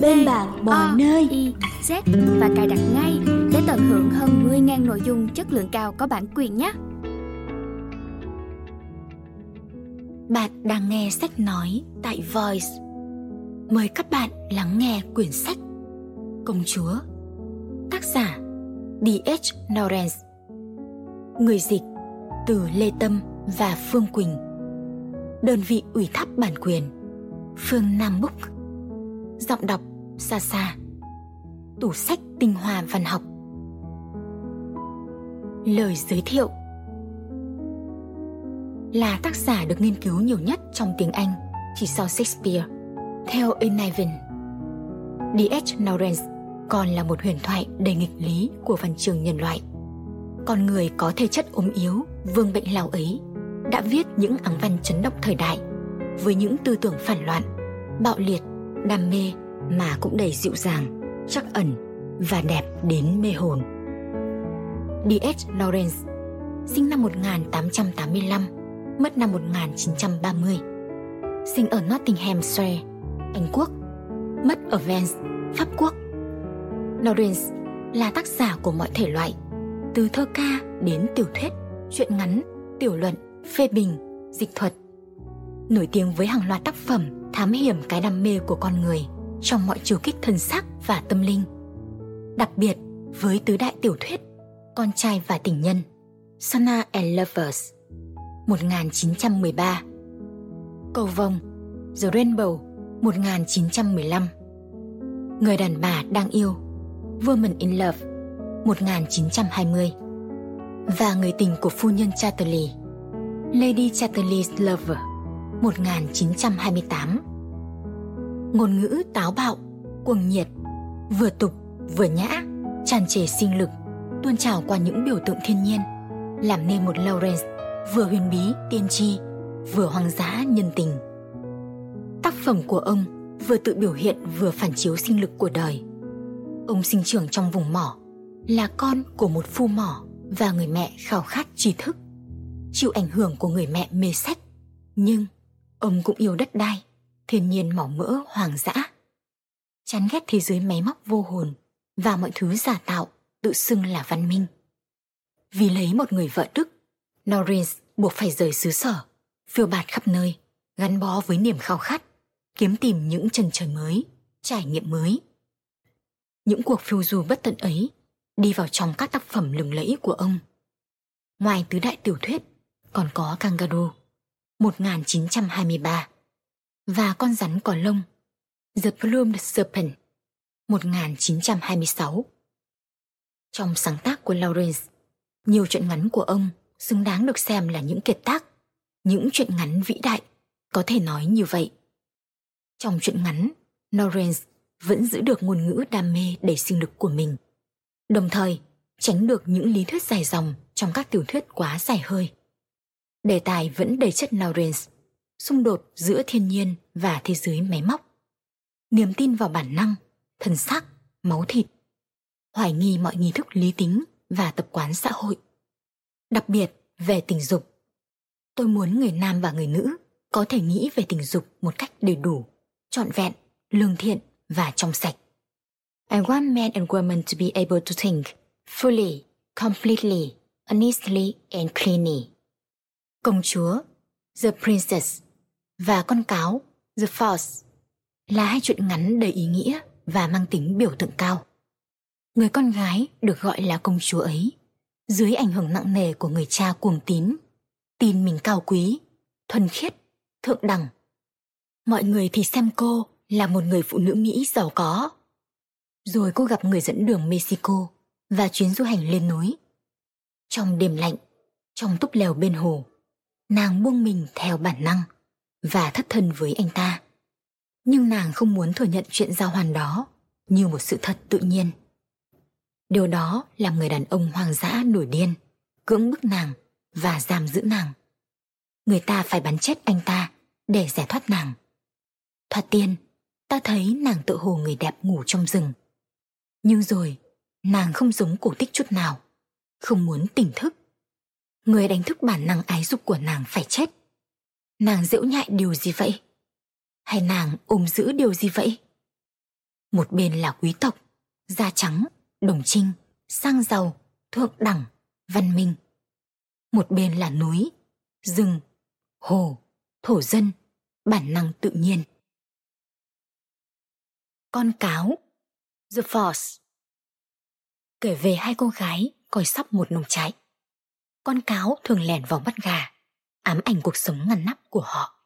bên bạn mọi nơi. I, Z và cài đặt ngay để tận hưởng hơn 10.000 nội dung chất lượng cao có bản quyền nhé. Bạn đang nghe sách nói tại Voice. Mời các bạn lắng nghe quyển sách Công chúa Tác giả D.H. Lawrence Người dịch từ Lê Tâm và Phương Quỳnh Đơn vị ủy thác bản quyền Phương Nam Book Giọng đọc xa xa. Tủ sách tinh hoa văn học. Lời giới thiệu. Là tác giả được nghiên cứu nhiều nhất trong tiếng Anh, chỉ sau Shakespeare. Theo Enniven D.H. Lawrence còn là một huyền thoại đầy nghịch lý của văn trường nhân loại. Con người có thể chất ốm yếu, vương bệnh lao ấy, đã viết những áng văn chấn động thời đại. Với những tư tưởng phản loạn, bạo liệt, đam mê mà cũng đầy dịu dàng chắc ẩn và đẹp đến mê hồn D.H. Lawrence sinh năm 1885 mất năm 1930 sinh ở Nottinghamshire Anh Quốc mất ở Vence Pháp Quốc Lawrence là tác giả của mọi thể loại từ thơ ca đến tiểu thuyết, truyện ngắn, tiểu luận, phê bình, dịch thuật. Nổi tiếng với hàng loạt tác phẩm thám hiểm cái đam mê của con người trong mọi chiều kích thân xác và tâm linh. Đặc biệt với tứ đại tiểu thuyết Con trai và tình nhân Sana and Lovers 1913 Cầu vồng The Rainbow 1915 Người đàn bà đang yêu Woman in Love 1920 và người tình của phu nhân Chatterley, Lady Chatterley's Lover 1928. Ngôn ngữ táo bạo, cuồng nhiệt, vừa tục vừa nhã, tràn trề sinh lực, tuôn trào qua những biểu tượng thiên nhiên, làm nên một Lawrence vừa huyền bí tiên tri, vừa hoang dã nhân tình. Tác phẩm của ông vừa tự biểu hiện vừa phản chiếu sinh lực của đời. Ông sinh trưởng trong vùng mỏ, là con của một phu mỏ và người mẹ khao khát tri thức chịu ảnh hưởng của người mẹ mê sách nhưng ông cũng yêu đất đai thiên nhiên mỏng mỡ hoàng dã. Chán ghét thế giới máy móc vô hồn và mọi thứ giả tạo tự xưng là văn minh. Vì lấy một người vợ đức Norris buộc phải rời xứ sở phiêu bạt khắp nơi gắn bó với niềm khao khát kiếm tìm những chân trời mới trải nghiệm mới. Những cuộc phiêu du bất tận ấy đi vào trong các tác phẩm lừng lẫy của ông. Ngoài tứ đại tiểu thuyết, còn có Kangaroo 1923 và Con rắn có lông The Plumed Serpent 1926. Trong sáng tác của Lawrence, nhiều truyện ngắn của ông xứng đáng được xem là những kiệt tác, những truyện ngắn vĩ đại, có thể nói như vậy. Trong truyện ngắn, Lawrence vẫn giữ được ngôn ngữ đam mê đầy sinh lực của mình – đồng thời tránh được những lý thuyết dài dòng trong các tiểu thuyết quá dài hơi. Đề tài vẫn đầy chất Lawrence, xung đột giữa thiên nhiên và thế giới máy móc. Niềm tin vào bản năng, thần sắc, máu thịt. Hoài nghi mọi nghi thức lý tính và tập quán xã hội. Đặc biệt về tình dục. Tôi muốn người nam và người nữ có thể nghĩ về tình dục một cách đầy đủ, trọn vẹn, lương thiện và trong sạch. I want men and women to be able to think fully, completely, honestly and cleanly. Công chúa, The Princess và con cáo, The force là hai chuyện ngắn đầy ý nghĩa và mang tính biểu tượng cao. Người con gái được gọi là công chúa ấy dưới ảnh hưởng nặng nề của người cha cuồng tín, tin mình cao quý, thuần khiết, thượng đẳng. Mọi người thì xem cô là một người phụ nữ Mỹ giàu có, rồi cô gặp người dẫn đường Mexico và chuyến du hành lên núi. Trong đêm lạnh, trong túp lều bên hồ, nàng buông mình theo bản năng và thất thân với anh ta. Nhưng nàng không muốn thừa nhận chuyện giao hoàn đó như một sự thật tự nhiên. Điều đó làm người đàn ông hoang dã nổi điên, cưỡng bức nàng và giam giữ nàng. Người ta phải bắn chết anh ta để giải thoát nàng. Thoạt tiên, ta thấy nàng tự hồ người đẹp ngủ trong rừng nhưng rồi, nàng không giống cổ tích chút nào, không muốn tỉnh thức. Người đánh thức bản năng ái dục của nàng phải chết. Nàng giễu nhại điều gì vậy? Hay nàng ôm giữ điều gì vậy? Một bên là quý tộc, da trắng, đồng trinh, sang giàu, thượng đẳng, văn minh. Một bên là núi, rừng, hồ, thổ dân, bản năng tự nhiên. Con cáo The Force Kể về hai cô gái coi sóc một nông trại. Con cáo thường lẻn vào bắt gà, ám ảnh cuộc sống ngăn nắp của họ.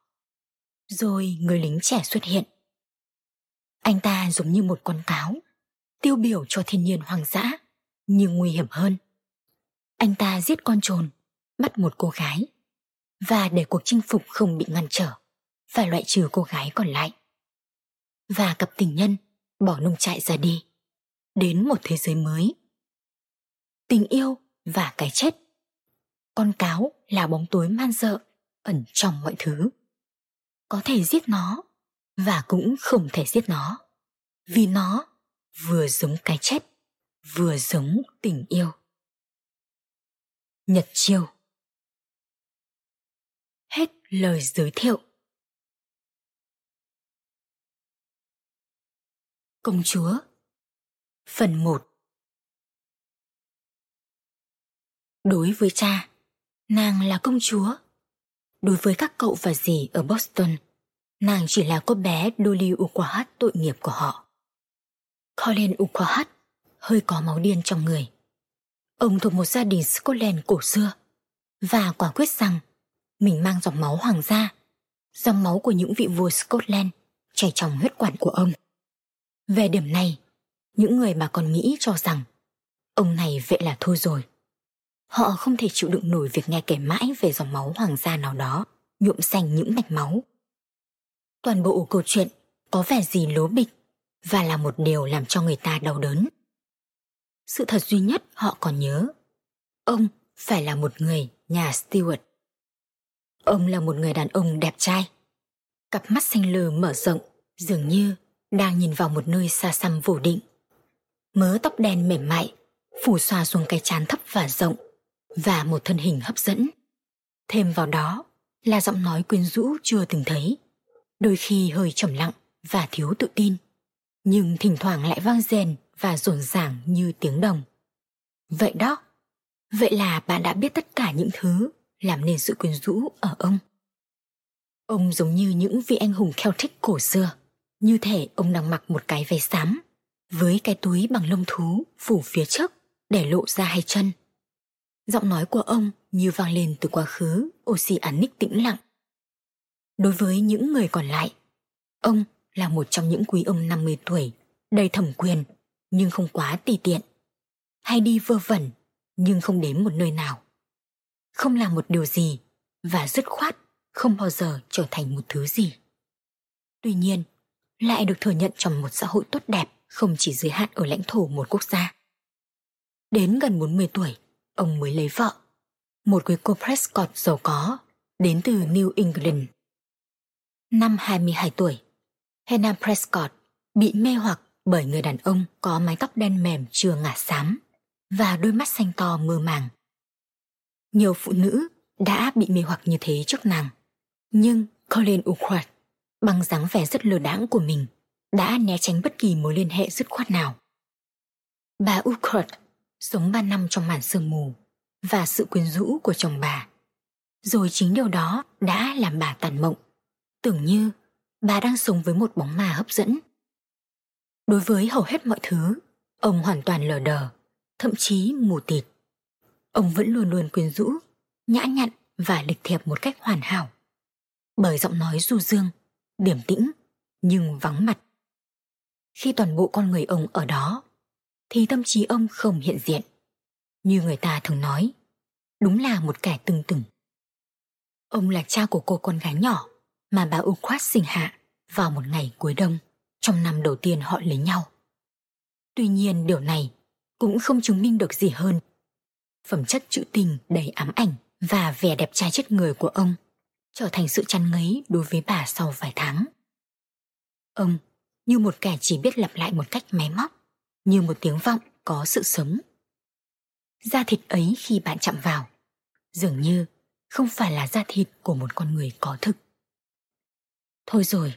Rồi người lính trẻ xuất hiện. Anh ta giống như một con cáo, tiêu biểu cho thiên nhiên hoang dã, nhưng nguy hiểm hơn. Anh ta giết con trồn, bắt một cô gái, và để cuộc chinh phục không bị ngăn trở, phải loại trừ cô gái còn lại. Và cặp tình nhân bỏ nông trại ra đi, đến một thế giới mới. Tình yêu và cái chết. Con cáo là bóng tối man dợ, ẩn trong mọi thứ. Có thể giết nó, và cũng không thể giết nó, vì nó vừa giống cái chết, vừa giống tình yêu. Nhật chiêu. Hết lời giới thiệu. Công chúa. Phần 1 Đối với cha, nàng là công chúa. Đối với các cậu và dì ở Boston, nàng chỉ là cô bé Dolly Ukwahat tội nghiệp của họ. Colin Ukwahat hơi có máu điên trong người. Ông thuộc một gia đình Scotland cổ xưa và quả quyết rằng mình mang dòng máu hoàng gia, dòng máu của những vị vua Scotland chảy trong huyết quản của ông. Về điểm này, những người mà còn nghĩ cho rằng ông này vậy là thôi rồi. Họ không thể chịu đựng nổi việc nghe kể mãi về dòng máu hoàng gia nào đó nhuộm xanh những mạch máu. Toàn bộ câu chuyện có vẻ gì lố bịch và là một điều làm cho người ta đau đớn. Sự thật duy nhất họ còn nhớ, ông phải là một người nhà Stewart. Ông là một người đàn ông đẹp trai. Cặp mắt xanh lờ mở rộng, dường như đang nhìn vào một nơi xa xăm vô định. Mớ tóc đen mềm mại, phủ xòa xuống cái trán thấp và rộng, và một thân hình hấp dẫn. Thêm vào đó là giọng nói quyến rũ chưa từng thấy, đôi khi hơi trầm lặng và thiếu tự tin, nhưng thỉnh thoảng lại vang rèn và rộn ràng như tiếng đồng. Vậy đó, vậy là bạn đã biết tất cả những thứ làm nên sự quyến rũ ở ông. Ông giống như những vị anh hùng Celtic cổ xưa, như thể ông đang mặc một cái váy xám, với cái túi bằng lông thú phủ phía trước để lộ ra hai chân. Giọng nói của ông như vang lên từ quá khứ Oxy Oceanic tĩnh lặng. Đối với những người còn lại, ông là một trong những quý ông 50 tuổi, đầy thẩm quyền nhưng không quá tùy tiện. Hay đi vơ vẩn nhưng không đến một nơi nào. Không làm một điều gì và dứt khoát không bao giờ trở thành một thứ gì. Tuy nhiên, lại được thừa nhận trong một xã hội tốt đẹp không chỉ giới hạn ở lãnh thổ một quốc gia. Đến gần 40 tuổi, ông mới lấy vợ. Một quý cô Prescott giàu có, đến từ New England. Năm 22 tuổi, Hannah Prescott bị mê hoặc bởi người đàn ông có mái tóc đen mềm chưa ngả xám và đôi mắt xanh to mơ màng. Nhiều phụ nữ đã bị mê hoặc như thế trước nàng, nhưng Colin Urquhart bằng dáng vẻ rất lừa đãng của mình đã né tránh bất kỳ mối liên hệ dứt khoát nào. Bà Urquhart sống ba năm trong màn sương mù và sự quyến rũ của chồng bà. Rồi chính điều đó đã làm bà tàn mộng, tưởng như bà đang sống với một bóng ma hấp dẫn. Đối với hầu hết mọi thứ, ông hoàn toàn lờ đờ, thậm chí mù tịt. Ông vẫn luôn luôn quyến rũ, nhã nhặn và lịch thiệp một cách hoàn hảo. Bởi giọng nói du dương, điểm tĩnh, nhưng vắng mặt. Khi toàn bộ con người ông ở đó, thì tâm trí ông không hiện diện. Như người ta thường nói, đúng là một kẻ từng từng Ông là cha của cô con gái nhỏ mà bà Ukrat sinh hạ vào một ngày cuối đông trong năm đầu tiên họ lấy nhau. Tuy nhiên điều này cũng không chứng minh được gì hơn. Phẩm chất trữ tình đầy ám ảnh và vẻ đẹp trai chất người của ông trở thành sự chăn ngấy đối với bà sau vài tháng. Ông như một kẻ chỉ biết lặp lại một cách máy móc, như một tiếng vọng có sự sống. Da thịt ấy khi bạn chạm vào, dường như không phải là da thịt của một con người có thực. Thôi rồi,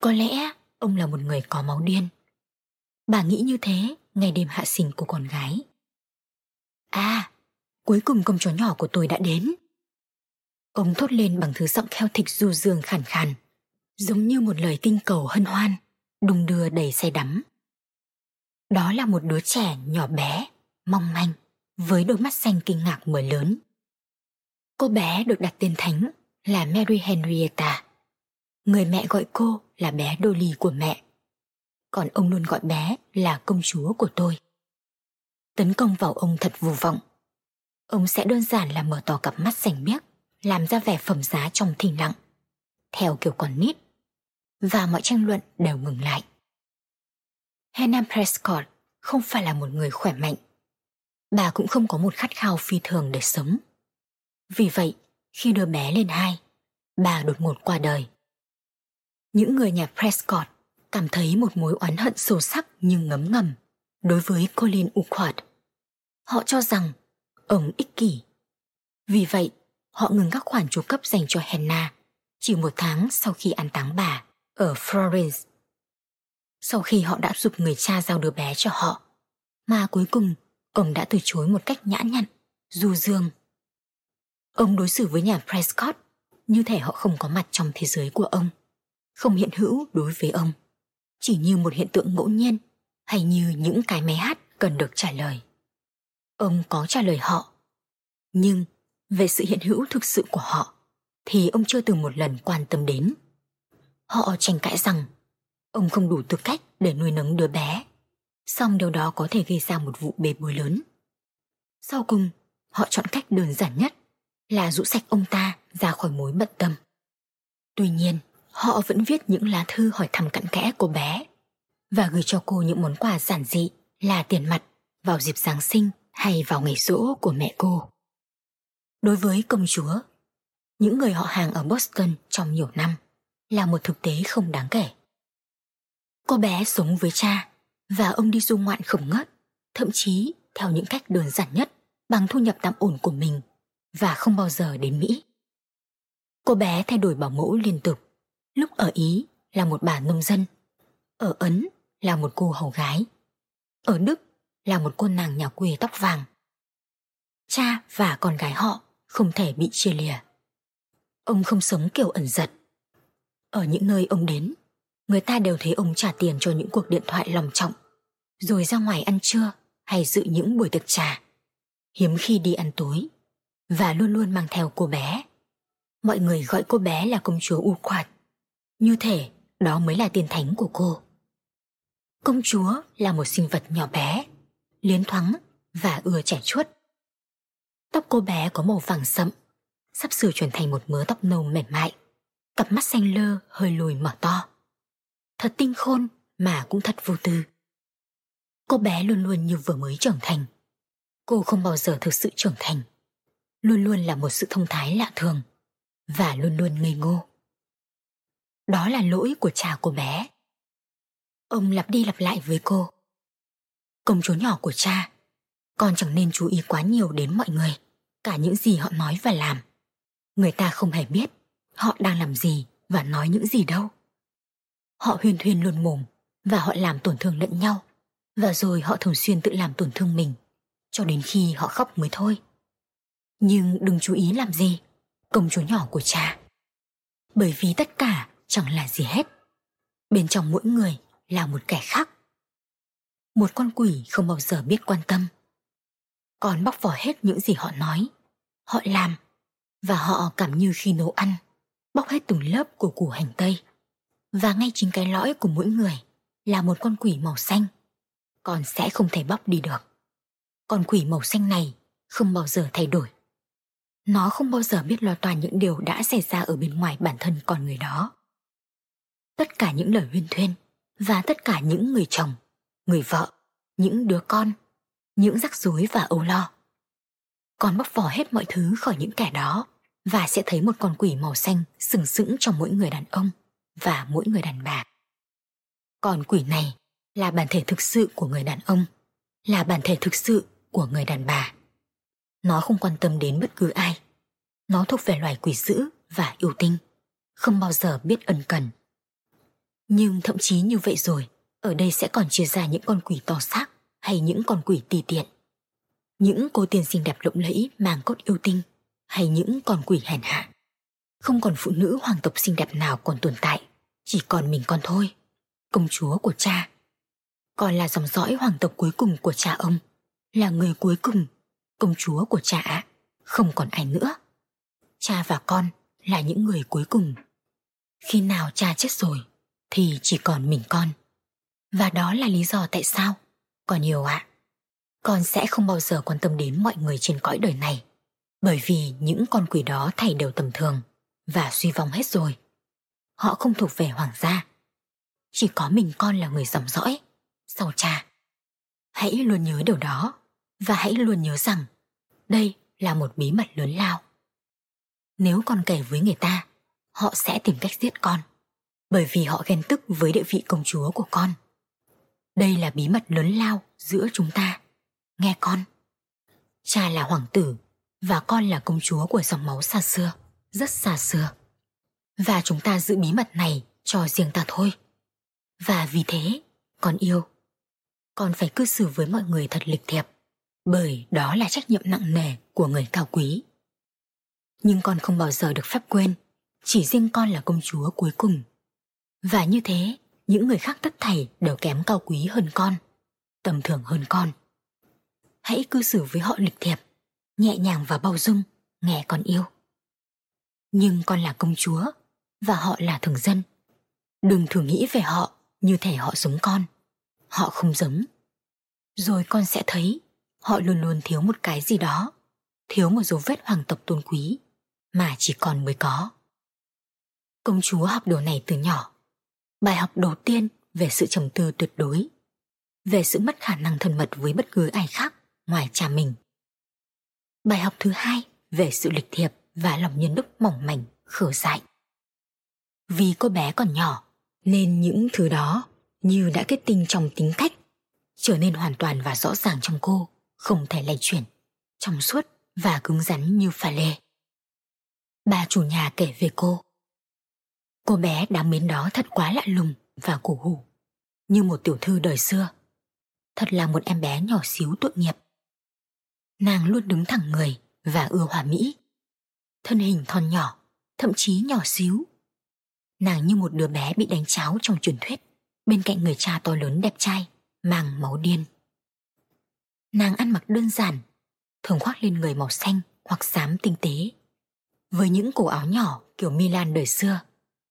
có lẽ ông là một người có máu điên. Bà nghĩ như thế ngày đêm hạ sinh của con gái. À, cuối cùng công chó nhỏ của tôi đã đến. Ông thốt lên bằng thứ giọng kheo thịt du dương khàn khàn, giống như một lời kinh cầu hân hoan, đùng đưa đầy say đắm. Đó là một đứa trẻ nhỏ bé, mong manh, với đôi mắt xanh kinh ngạc mở lớn. Cô bé được đặt tên thánh là Mary Henrietta. Người mẹ gọi cô là bé Dolly của mẹ. Còn ông luôn gọi bé là công chúa của tôi. Tấn công vào ông thật vô vọng. Ông sẽ đơn giản là mở to cặp mắt xanh biếc, làm ra vẻ phẩm giá trong thinh lặng, theo kiểu con nít. Và mọi tranh luận đều ngừng lại. Hannah Prescott không phải là một người khỏe mạnh. Bà cũng không có một khát khao phi thường để sống. Vì vậy, khi đứa bé lên hai, bà đột ngột qua đời. Những người nhà Prescott cảm thấy một mối oán hận sâu sắc nhưng ngấm ngầm đối với Colin Urquhart. Họ cho rằng ông ích kỷ. Vì vậy, họ ngừng các khoản chu cấp dành cho Hannah chỉ một tháng sau khi an táng bà ở Florence. Sau khi họ đã giúp người cha giao đứa bé cho họ, mà cuối cùng ông đã từ chối một cách nhã nhặn, du dương. Ông đối xử với nhà Prescott như thể họ không có mặt trong thế giới của ông, không hiện hữu đối với ông, chỉ như một hiện tượng ngẫu nhiên hay như những cái máy hát cần được trả lời. Ông có trả lời họ, nhưng về sự hiện hữu thực sự của họ thì ông chưa từng một lần quan tâm đến. Họ tranh cãi rằng ông không đủ tư cách để nuôi nấng đứa bé, song điều đó có thể gây ra một vụ bê bối lớn. Sau cùng, họ chọn cách đơn giản nhất là rũ sạch ông ta ra khỏi mối bận tâm. Tuy nhiên, họ vẫn viết những lá thư hỏi thăm cặn kẽ cô bé và gửi cho cô những món quà giản dị là tiền mặt vào dịp Giáng sinh hay vào ngày rỗ của mẹ cô. Đối với công chúa, những người họ hàng ở Boston trong nhiều năm là một thực tế không đáng kể. Cô bé sống với cha và ông đi du ngoạn khổng ngất, thậm chí theo những cách đơn giản nhất bằng thu nhập tạm ổn của mình và không bao giờ đến Mỹ. Cô bé thay đổi bảo mẫu liên tục, lúc ở Ý là một bà nông dân, ở Ấn là một cô hầu gái, ở Đức là một cô nàng nhà quê tóc vàng. Cha và con gái họ không thể bị chia lìa. Ông không sống kiểu ẩn giật. Ở những nơi ông đến, người ta đều thấy ông trả tiền cho những cuộc điện thoại lòng trọng, rồi ra ngoài ăn trưa hay dự những buổi tiệc trà. Hiếm khi đi ăn tối, và luôn luôn mang theo cô bé. Mọi người gọi cô bé là công chúa U Quạt. Như thể đó mới là tiền thánh của cô. Công chúa là một sinh vật nhỏ bé, liến thoáng và ưa trẻ chuốt. Tóc cô bé có màu vàng sậm, sắp sửa chuyển thành một mớ tóc nâu mềm mại. Cặp mắt xanh lơ hơi lùi mở to. Thật tinh khôn mà cũng thật vô tư. Cô bé luôn luôn như vừa mới trưởng thành. Cô không bao giờ thực sự trưởng thành. Luôn luôn là một sự thông thái lạ thường và luôn luôn ngây ngô. Đó là lỗi của cha cô bé. Ông lặp đi lặp lại với cô. Công chúa nhỏ của cha, con chẳng nên chú ý quá nhiều đến mọi người, cả những gì họ nói và làm. Người ta không hề biết họ đang làm gì và nói những gì đâu. Họ huyên thuyên luôn mồm và họ làm tổn thương lẫn nhau và rồi họ thường xuyên tự làm tổn thương mình cho đến khi họ khóc mới thôi. Nhưng đừng chú ý làm gì, công chúa nhỏ của cha. Bởi vì tất cả chẳng là gì hết. Bên trong mỗi người là một kẻ khác. Một con quỷ không bao giờ biết quan tâm. Còn bóc vỏ hết những gì họ nói, họ làm và họ cảm như khi nấu ăn, bóc hết từng lớp của củ hành tây. Và ngay chính cái lõi của mỗi người là một con quỷ màu xanh, còn sẽ không thể bóc đi được. Con quỷ màu xanh này không bao giờ thay đổi. Nó không bao giờ biết lo toan những điều đã xảy ra ở bên ngoài bản thân con người đó. Tất cả những lời huyên thuyên và tất cả những người chồng, người vợ, những đứa con, những rắc rối và âu lo. Con bóc vỏ hết mọi thứ khỏi những kẻ đó và sẽ thấy một con quỷ màu xanh sừng sững trong mỗi người đàn ông và mỗi người đàn bà. Còn quỷ này là bản thể thực sự của người đàn ông, là bản thể thực sự của người đàn bà. Nó không quan tâm đến bất cứ ai. Nó thuộc về loài quỷ dữ và yêu tinh, không bao giờ biết ân cần. Nhưng thậm chí như vậy rồi, Ở đây sẽ còn chia ra những con quỷ to xác hay những con quỷ tì tiện. Những cô tiên xinh đẹp lộng lẫy mang cốt yêu tinh hay những con quỷ hèn hạ. Không còn phụ nữ hoàng tộc xinh đẹp nào còn tồn tại, chỉ còn mình con thôi, công chúa của cha. Còn là dòng dõi hoàng tộc cuối cùng của cha ông, là người cuối cùng, công chúa của cha ạ không còn ai nữa. Cha và con là những người cuối cùng. Khi nào cha chết rồi, thì chỉ còn mình con. Và đó là lý do tại sao, còn nhiều ạ. À, con sẽ không bao giờ quan tâm đến mọi người trên cõi đời này, bởi vì những con quỷ đó thảy đều tầm thường và suy vong hết rồi. Họ không thuộc về hoàng gia. Chỉ có mình con là người dòng dõi, sau cha. Hãy luôn nhớ điều đó và hãy luôn nhớ rằng đây là một bí mật lớn lao. Nếu con kể với người ta, họ sẽ tìm cách giết con, bởi vì họ ghen tức với địa vị công chúa của con. Đây là bí mật lớn lao giữa chúng ta. Nghe con. Cha là hoàng tử và con là công chúa của dòng máu xa xưa, rất xa xưa. Và chúng ta giữ bí mật này cho riêng ta thôi. Và vì thế, con yêu. Con phải cư xử với mọi người thật lịch thiệp, bởi đó là trách nhiệm nặng nề của người cao quý. Nhưng con không bao giờ được phép quên, chỉ riêng con là công chúa cuối cùng. Và như thế, những người khác tất thảy đều kém cao quý hơn con, tầm thường hơn con. Hãy cư xử với họ lịch thiệp, nhẹ nhàng và bao dung, nghe con yêu. Nhưng con là công chúa và họ là thường dân. Đừng thử nghĩ về họ như thể họ giống con. Họ không giống. Rồi con sẽ thấy họ luôn luôn thiếu một cái gì đó, thiếu một dấu vết hoàng tộc tôn quý mà chỉ còn mới có. Công chúa học điều này từ nhỏ. Bài học đầu tiên về sự trầm tư tuyệt đối, về sự mất khả năng thân mật với bất cứ ai khác ngoài cha mình. Bài học thứ hai về sự lịch thiệp và lòng nhân đức mỏng mảnh, khở dại. Vì cô bé còn nhỏ, nên những thứ đó như đã kết tinh trong tính cách, trở nên hoàn toàn và rõ ràng trong cô, không thể lay chuyển, trong suốt và cứng rắn như pha lê. Bà chủ nhà kể về cô. Cô bé đáng mến đó thật quá lạ lùng và cổ hủ, như một tiểu thư đời xưa. Thật là một em bé nhỏ xíu tội nghiệp. Nàng luôn đứng thẳng người và ưa hòa mỹ. Thân hình thon nhỏ, thậm chí nhỏ xíu. Nàng như một đứa bé bị đánh cháo trong truyền thuyết, bên cạnh người cha to lớn đẹp trai, mang máu điên. Nàng ăn mặc đơn giản, thường khoác lên người màu xanh hoặc xám tinh tế với những cổ áo nhỏ kiểu Milan đời xưa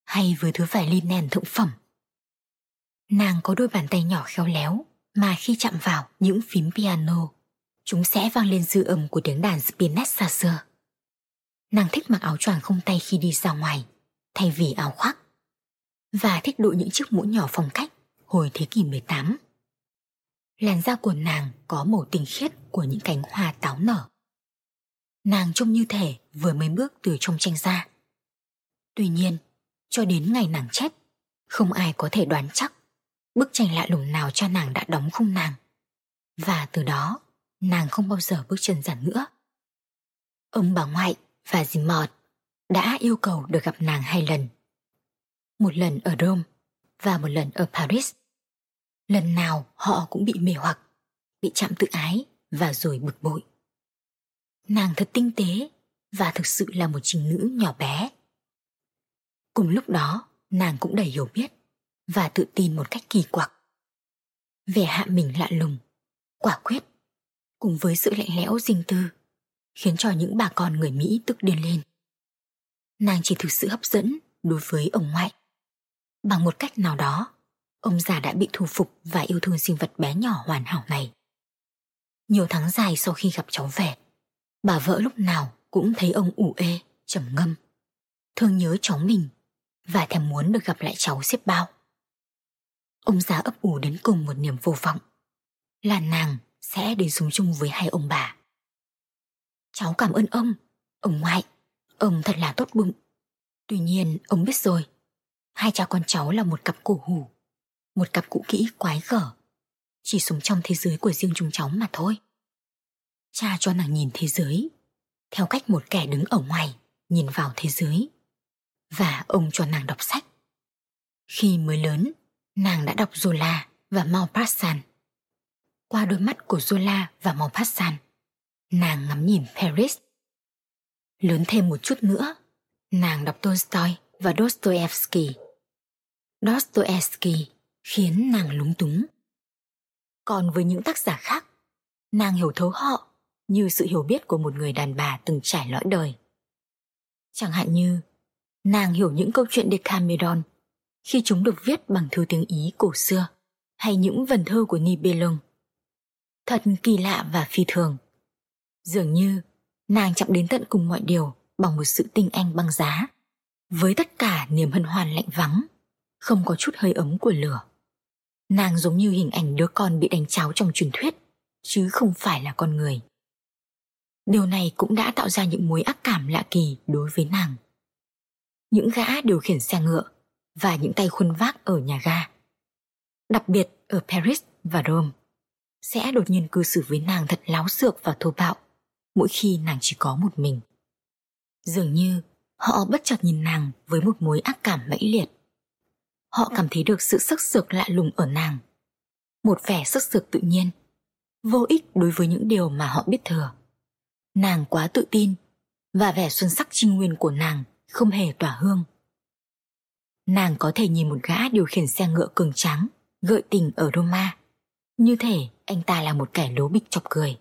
hay với thứ vải linen thượng phẩm. Nàng có đôi bàn tay nhỏ khéo léo mà khi chạm vào những phím piano, chúng sẽ vang lên dư âm của tiếng đàn spinet xa xưa. Nàng thích mặc áo choàng không tay khi đi ra ngoài, thay vì áo khoác. Và thích đội những chiếc mũ nhỏ phong cách hồi thế kỷ 18. Làn da của nàng có màu tinh khiết của những cánh hoa táo nở nàng trông như thể vừa mới bước từ trong tranh ra. Tuy nhiên, cho đến ngày nàng chết, không ai có thể đoán chắc bức tranh lạ lùng nào cho nàng đã đóng khung nàng. Và từ đó, nàng không bao giờ bước chân ra nữa. Ông bà ngoại và dì Mọt đã yêu cầu được gặp nàng hai lần. Một lần ở Rome và một lần ở Paris. Lần nào họ cũng bị mê hoặc, bị chạm tự ái và rồi bực bội. Nàng thật tinh tế và thực sự là một trình nữ nhỏ bé. Cùng lúc đó, nàng cũng đầy hiểu biết và tự tin một cách kỳ quặc. Vẻ hạ mình lạ lùng, quả quyết, cùng với sự lạnh lẽo riêng tư, khiến cho những bà con người Mỹ tức điên lên. Nàng chỉ thực sự hấp dẫn đối với ông ngoại. Bằng một cách nào đó, ông già đã bị thu phục và yêu thương sinh vật bé nhỏ hoàn hảo này. Nhiều tháng dài sau khi gặp cháu về, bà vợ lúc nào cũng thấy ông ủ ê, trầm ngâm, thương nhớ cháu mình và thèm muốn được gặp lại cháu xếp bao. Ông già ấp ủ đến cùng một niềm vô vọng là nàng sẽ đến sống chung với hai ông bà. Cháu cảm ơn ông, ông ngoại, ông thật là tốt bụng. Tuy nhiên ông biết rồi, hai cha con cháu là một cặp cổ hủ, một cặp cũ kỹ quái gở, chỉ sống trong thế giới của riêng chúng cháu mà thôi. Cha cho nàng nhìn thế giới. Theo cách một kẻ đứng ở ngoài nhìn vào thế giới. Và ông cho nàng đọc sách. Khi mới lớn nàng đã đọc zola và Maupassant. Qua đôi mắt của Zola và Maupassant, nàng ngắm nhìn Paris. Lớn thêm một chút nữa, nàng đọc Tolstoy và Dostoevsky. Dostoevsky khiến nàng lúng túng. Còn với những tác giả khác, nàng hiểu thấu họ như sự hiểu biết của một người đàn bà từng trải lõi đời. Chẳng hạn như, nàng hiểu những câu chuyện Decameron khi chúng được viết bằng thư tiếng Ý cổ xưa hay những vần thơ của Nibelung. Thật kỳ lạ và phi thường. Dường như nàng chạm đến tận cùng mọi điều bằng một sự tinh anh băng giá, với tất cả niềm hân hoan lạnh vắng, không có chút hơi ấm của lửa. Nàng giống như hình ảnh đứa con bị đánh cháo trong truyền thuyết, chứ không phải là con người. Điều này cũng đã tạo ra những mối ác cảm lạ kỳ đối với nàng. Những gã điều khiển xe ngựa và những tay khuân vác ở nhà ga. Đặc biệt ở Paris và Rome, sẽ đột nhiên cư xử với nàng thật láo xược và thô bạo mỗi khi nàng chỉ có một mình. Dường như họ bất chợt nhìn nàng với một mối ác cảm mãnh liệt. Họ cảm thấy được sự sắc sược lạ lùng ở nàng. Một vẻ sắc sược tự nhiên, vô ích đối với những điều mà họ biết thừa. Nàng quá tự tin và vẻ xuân sắc trinh nguyên của nàng không hề tỏa hương. Nàng có thể nhìn một gã điều khiển xe ngựa cường tráng, gợi tình ở Roma. Như thể anh ta là một kẻ lố bịch chọc cười.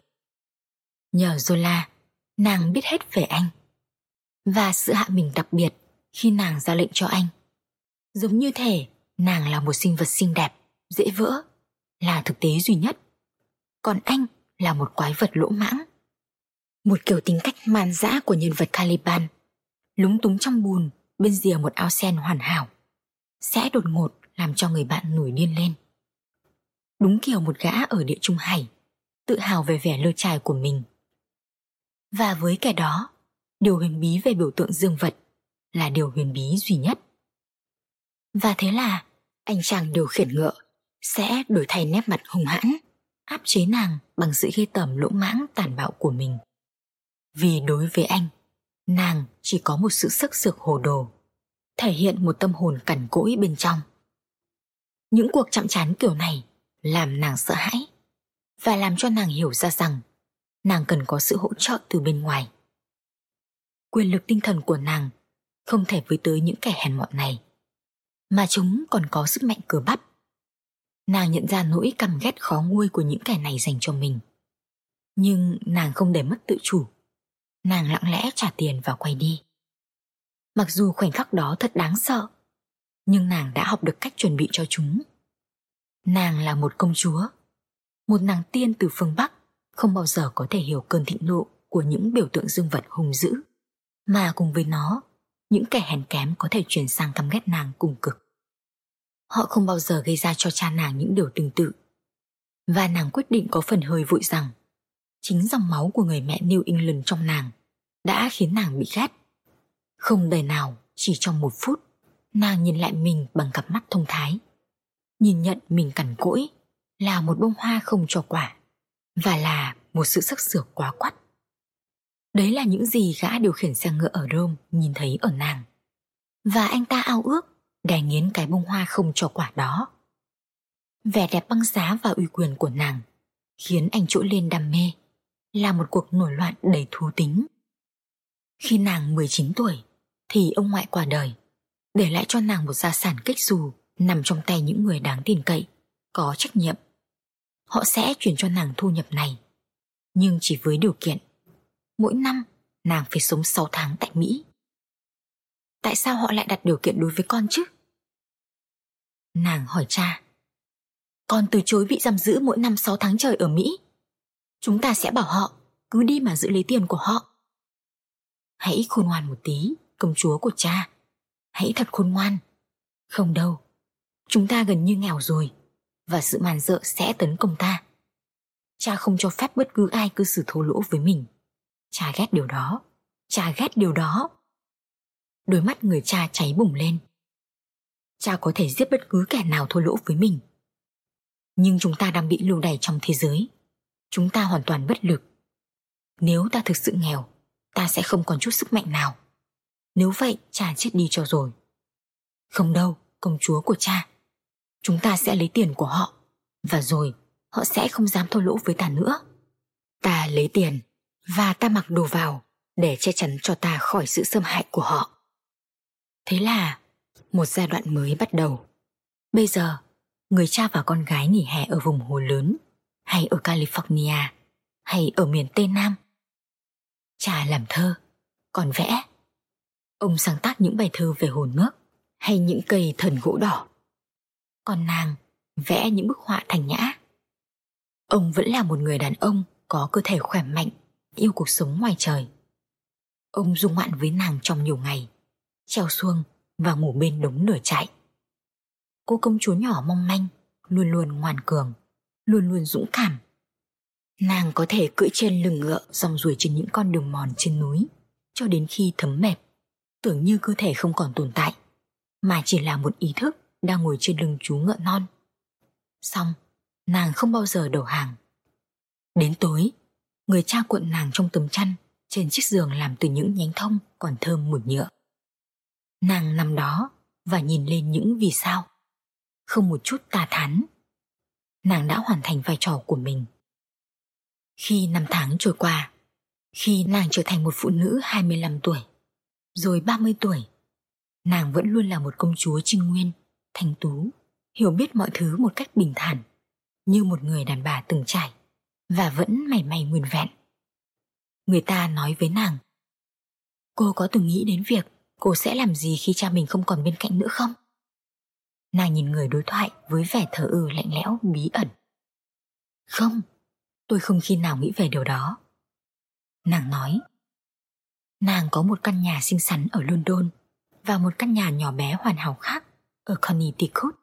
Nhờ Zola, nàng biết hết về anh. Và sự hạ mình đặc biệt khi nàng ra lệnh cho anh. Giống như thể nàng là một sinh vật xinh đẹp, dễ vỡ, là thực tế duy nhất. Còn anh là một quái vật lỗ mãng. Một kiểu tính cách man dã của nhân vật Caliban, lúng túng trong bùn bên rìa một ao sen hoàn hảo, sẽ đột ngột làm cho người bạn nổi điên lên. Đúng kiểu một gã ở địa trung hải, tự hào về vẻ lơ trài của mình. Và với cái đó, điều huyền bí về biểu tượng dương vật là điều huyền bí duy nhất. Và thế là anh chàng điều khiển ngựa sẽ đổi thay nét mặt hung hãn, áp chế nàng bằng sự ghê tởm lỗ mãng tàn bạo của mình. Vì đối với anh, nàng chỉ có một sự sắc sược hồ đồ, thể hiện một tâm hồn cằn cỗi bên trong. Những cuộc chạm trán kiểu này làm nàng sợ hãi và làm cho nàng hiểu ra rằng nàng cần có sự hỗ trợ từ bên ngoài. Quyền lực tinh thần của nàng không thể với tới những kẻ hèn mọn này, mà chúng còn có sức mạnh cờ bắp. Nàng nhận ra nỗi căm ghét khó nguôi của những kẻ này dành cho mình. Nhưng nàng không để mất tự chủ. Nàng lặng lẽ trả tiền và quay đi. Mặc dù khoảnh khắc đó thật đáng sợ, nhưng nàng đã học được cách chuẩn bị cho chúng. Nàng là một công chúa, một nàng tiên từ phương Bắc, không bao giờ có thể hiểu cơn thịnh nộ của những biểu tượng dương vật hung dữ, mà cùng với nó, những kẻ hèn kém có thể chuyển sang căm ghét nàng cùng cực. Họ không bao giờ gây ra cho cha nàng những điều tương tự. Và nàng quyết định có phần hơi vội rằng chính dòng máu của người mẹ New England trong nàng đã khiến nàng bị ghét. Không đời nào, chỉ trong một phút, nàng nhìn lại mình bằng cặp mắt thông thái. Nhìn nhận mình cằn cỗi là một bông hoa không cho quả và là một sự sắc sửa quá quắt. Đấy là những gì gã điều khiển xe ngựa ở Rome nhìn thấy ở nàng. Và anh ta ao ước đè nghiến cái bông hoa không cho quả đó. Vẻ đẹp băng giá và uy quyền của nàng khiến anh trỗi lên đam mê, là một cuộc nổi loạn đầy thú tính. Khi nàng 19 tuổi thì ông ngoại qua đời, để lại cho nàng một gia sản kích dù nằm trong tay những người đáng tin cậy, có trách nhiệm. Họ sẽ chuyển cho nàng thu nhập này, nhưng chỉ với điều kiện mỗi năm nàng phải sống 6 tháng tại Mỹ. Tại sao họ lại đặt điều kiện đối với con chứ? Nàng hỏi cha. Con từ chối bị giam giữ mỗi năm 6 tháng trời ở Mỹ. Chúng ta sẽ bảo họ cứ đi mà giữ lấy tiền của họ. Hãy khôn ngoan một tí, công chúa của cha. Hãy thật khôn ngoan. Không đâu, chúng ta gần như nghèo rồi và sự màn dợ sẽ tấn công ta. Cha không cho phép bất cứ ai cư xử thô lỗ với mình. Cha ghét điều đó. Cha ghét điều đó. Đôi mắt người cha cháy bùng lên. Cha có thể giết bất cứ kẻ nào thô lỗ với mình. Nhưng chúng ta đang bị lưu đày trong thế giới. Chúng ta hoàn toàn bất lực. Nếu ta thực sự nghèo, ta sẽ không còn chút sức mạnh nào. Nếu vậy, cha chết đi cho rồi. Không đâu, công chúa của cha. Chúng ta sẽ lấy tiền của họ và rồi họ sẽ không dám thô lỗ với ta nữa. Ta lấy tiền và ta mặc đồ vào để che chắn cho ta khỏi sự xâm hại của họ. Thế là một giai đoạn mới bắt đầu. Bây giờ, người cha và con gái nghỉ hè ở vùng hồ lớn hay ở California hay ở miền Tây Nam. Cha làm thơ, còn vẽ. Ông sáng tác những bài thơ về hồ nước hay những cây thần gỗ đỏ. Còn nàng vẽ những bức họa thành nhã. Ông vẫn là một người đàn ông có cơ thể khỏe mạnh, yêu cuộc sống ngoài trời. Ông dung ngoạn với nàng trong nhiều ngày, treo xuông và ngủ bên đống lửa chạy. Cô công chúa nhỏ mong manh, luôn luôn ngoan cường, luôn luôn dũng cảm. Nàng có thể cưỡi trên lưng ngựa dòng ruồi trên những con đường mòn trên núi, cho đến khi thấm mệt, tưởng như cơ thể không còn tồn tại, mà chỉ là một ý thức đang ngồi trên lưng chú ngựa non. Xong, nàng không bao giờ đầu hàng. Đến tối, người cha cuộn nàng trong tấm chăn trên chiếc giường làm từ những nhánh thông còn thơm mùi nhựa. Nàng nằm đó và nhìn lên những vì sao. Không một chút tà thán. Nàng đã hoàn thành vai trò của mình. Khi năm tháng trôi qua, khi nàng trở thành một phụ nữ 25 tuổi, rồi 30 tuổi, nàng vẫn luôn là một công chúa trinh nguyên, thanh tú, hiểu biết mọi thứ một cách bình thản, như một người đàn bà từng trải, và vẫn mảy may nguyên vẹn. Người ta nói với nàng, cô có từng nghĩ đến việc cô sẽ làm gì khi cha mình không còn bên cạnh nữa không? Nàng nhìn người đối thoại với vẻ thờ ơ lạnh lẽo bí ẩn. Không, tôi không khi nào nghĩ về điều đó. Nàng nói, nàng có một căn nhà xinh xắn ở London và một căn nhà nhỏ bé hoàn hảo khác ở Connecticut.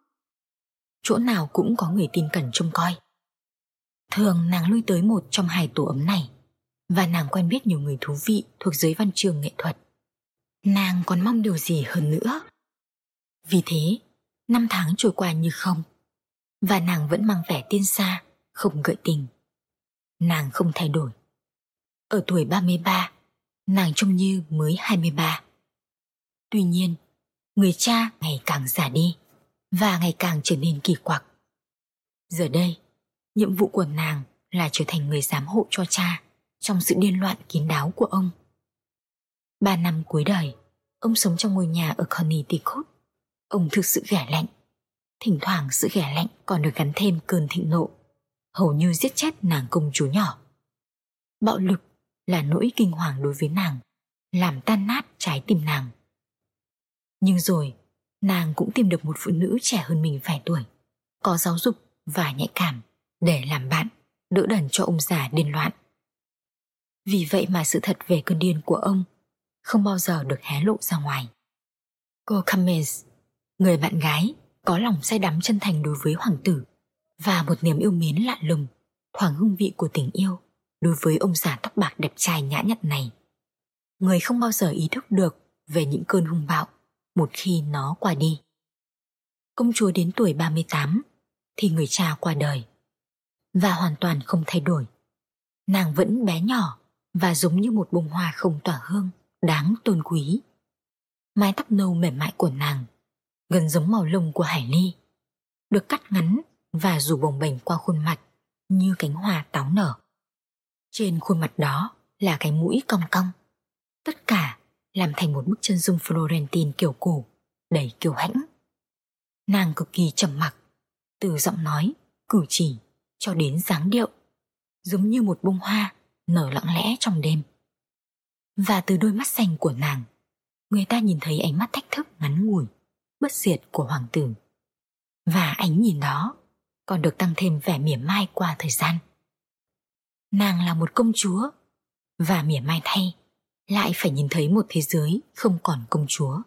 Chỗ nào cũng có người tin cẩn trông coi. Thường nàng lui tới một trong hai tổ ấm này, và nàng quen biết nhiều người thú vị thuộc giới văn trường nghệ thuật nàng còn mong điều gì hơn nữa vì thế, năm tháng trôi qua như không, và nàng vẫn mang vẻ tiên xa không gợi tình nàng không thay đổi ở tuổi 33 nàng trông như mới 23 tuy nhiên người cha ngày càng già đi và ngày càng trở nên kỳ quặc giờ đây nhiệm vụ của nàng là trở thành người giám hộ cho cha trong sự điên loạn kín đáo của ông. Ba năm cuối đời, ông sống trong ngôi nhà ở Connecticut. Ông thực sự ghẻ lạnh. Thỉnh thoảng sự ghẻ lạnh còn được gắn thêm cơn thịnh nộ, hầu như giết chết nàng công chúa nhỏ. Bạo lực là nỗi kinh hoàng đối với nàng, làm tan nát trái tim nàng. Nhưng rồi, nàng cũng tìm được một phụ nữ trẻ hơn mình vài tuổi, có giáo dục và nhạy cảm để làm bạn, đỡ đần cho ông già điên loạn. Vì vậy mà sự thật về cơn điên của ông không bao giờ được hé lộ ra ngoài. Cô Cummins, người bạn gái, có lòng say đắm chân thành đối với hoàng tử và một niềm yêu mến lạ lùng, thoảng hương vị của tình yêu đối với ông già tóc bạc đẹp trai nhã nhặn này. Người không bao giờ ý thức được về những cơn hung bạo một khi nó qua đi. Công chúa đến tuổi 38 thì người cha qua đời và hoàn toàn không thay đổi. Nàng vẫn bé nhỏ và giống như một bông hoa không tỏa hương, đáng tôn quý. Mái tóc nâu mềm mại của nàng, gần giống màu lông của hải ly, được cắt ngắn và rủ bồng bềnh qua khuôn mặt như cánh hoa táo nở. Trên khuôn mặt đó là cái mũi cong cong. Tất cả làm thành một bức chân dung Florentine kiểu cổ, đầy kiêu hãnh. Nàng cực kỳ trầm mặc, từ giọng nói, cử chỉ cho đến dáng điệu, giống như một bông hoa nở lặng lẽ trong đêm. Và từ đôi mắt xanh của nàng, người ta nhìn thấy ánh mắt thách thức ngắn ngủi, bất diệt của hoàng tử. Và ánh nhìn đó còn được tăng thêm vẻ mỉa mai qua thời gian. Nàng là một công chúa, và mỉa mai thay lại phải nhìn thấy một thế giới không còn công chúa.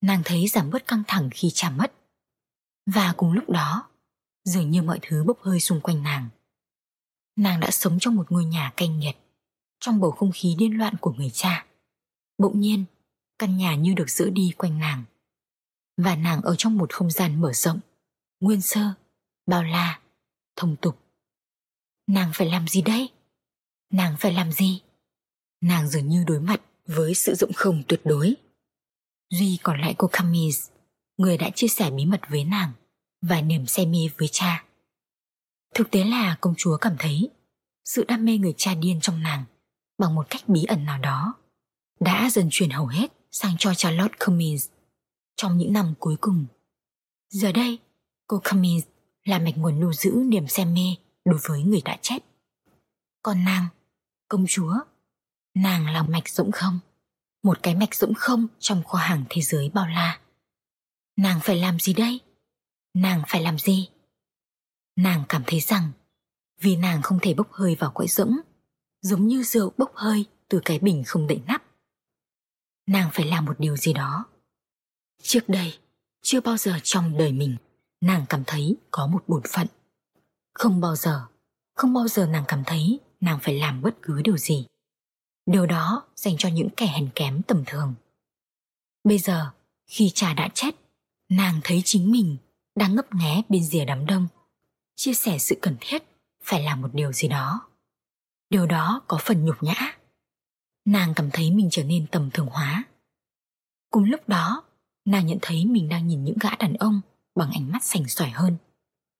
Nàng thấy giảm bớt căng thẳng khi chạm mất, và cùng lúc đó, dường như mọi thứ bốc hơi xung quanh nàng nàng đã sống trong một ngôi nhà canh nghiệt, trong bầu không khí điên loạn của người cha. Bỗng nhiên, căn nhà như được giữ đi quanh nàng. Và nàng ở trong một không gian mở rộng, nguyên sơ, bao la, thông tục. Nàng phải làm gì đây? Nàng phải làm gì? Nàng dường như đối mặt với sự rộng không tuyệt đối. Duy còn lại cô Camis, người đã chia sẻ bí mật với nàng và niềm say mê với cha Thực tế là công chúa cảm thấy sự đam mê người cha điên trong nàng bằng một cách bí ẩn nào đó đã dần truyền hầu hết sang cho Charlotte Cummings trong những năm cuối cùng. Giờ đây, cô Cummings là mạch nguồn lưu giữ niềm say mê đối với người đã chết. Còn nàng, công chúa, nàng là mạch rỗng không, một cái mạch rỗng không trong kho hàng thế giới bao la. Nàng phải làm gì đây? Nàng phải làm gì? Nàng cảm thấy rằng vì nàng không thể bốc hơi vào cõi rỗng, giống như rượu bốc hơi từ cái bình không đậy nắp. Nàng phải làm một điều gì đó. Trước đây, chưa bao giờ trong đời mình nàng cảm thấy có một bổn phận. Không bao giờ, không bao giờ nàng cảm thấy nàng phải làm bất cứ điều gì. Điều đó dành cho những kẻ hèn kém tầm thường. Bây giờ, khi cha đã chết, nàng thấy chính mình đang ngấp nghé bên rìa đám đông, chia sẻ sự cần thiết phải làm một điều gì đó. Điều đó có phần nhục nhã. Nàng cảm thấy mình trở nên tầm thường hóa. Cùng lúc đó, nàng nhận thấy mình đang nhìn những gã đàn ông bằng ánh mắt sành sỏi hơn,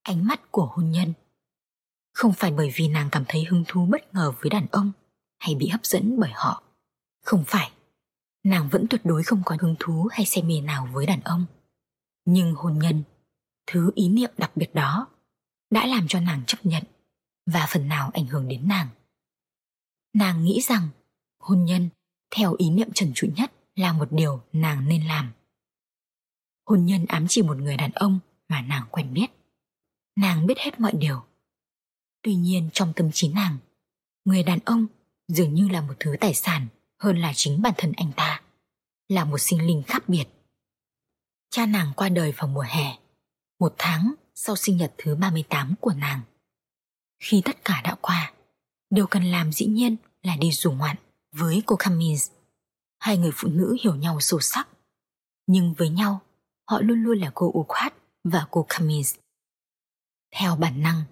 ánh mắt của hôn nhân. Không phải bởi vì nàng cảm thấy hứng thú bất ngờ với đàn ông hay bị hấp dẫn bởi họ. Không phải, nàng vẫn tuyệt đối không có hứng thú hay say mê nào với đàn ông. Nhưng hôn nhân, thứ ý niệm đặc biệt đó, đã làm cho nàng chấp nhận và phần nào ảnh hưởng đến nàng. Nàng nghĩ rằng hôn nhân theo ý niệm trần trụi nhất là một điều nàng nên làm. Hôn nhân ám chỉ một người đàn ông mà nàng quen biết. Nàng biết hết mọi điều. Tuy nhiên trong tâm trí nàng, người đàn ông dường như là một thứ tài sản hơn là chính bản thân anh ta, là một sinh linh khác biệt. Cha nàng qua đời vào mùa hè, một tháng sau sinh nhật thứ 38 của nàng. Khi tất cả đã qua, điều cần làm dĩ nhiên là đi dù ngoạn với cô Cummins. Hai người phụ nữ hiểu nhau sâu sắc, nhưng với nhau, họ luôn luôn là cô Uquat và cô Cummins. Theo bản năng,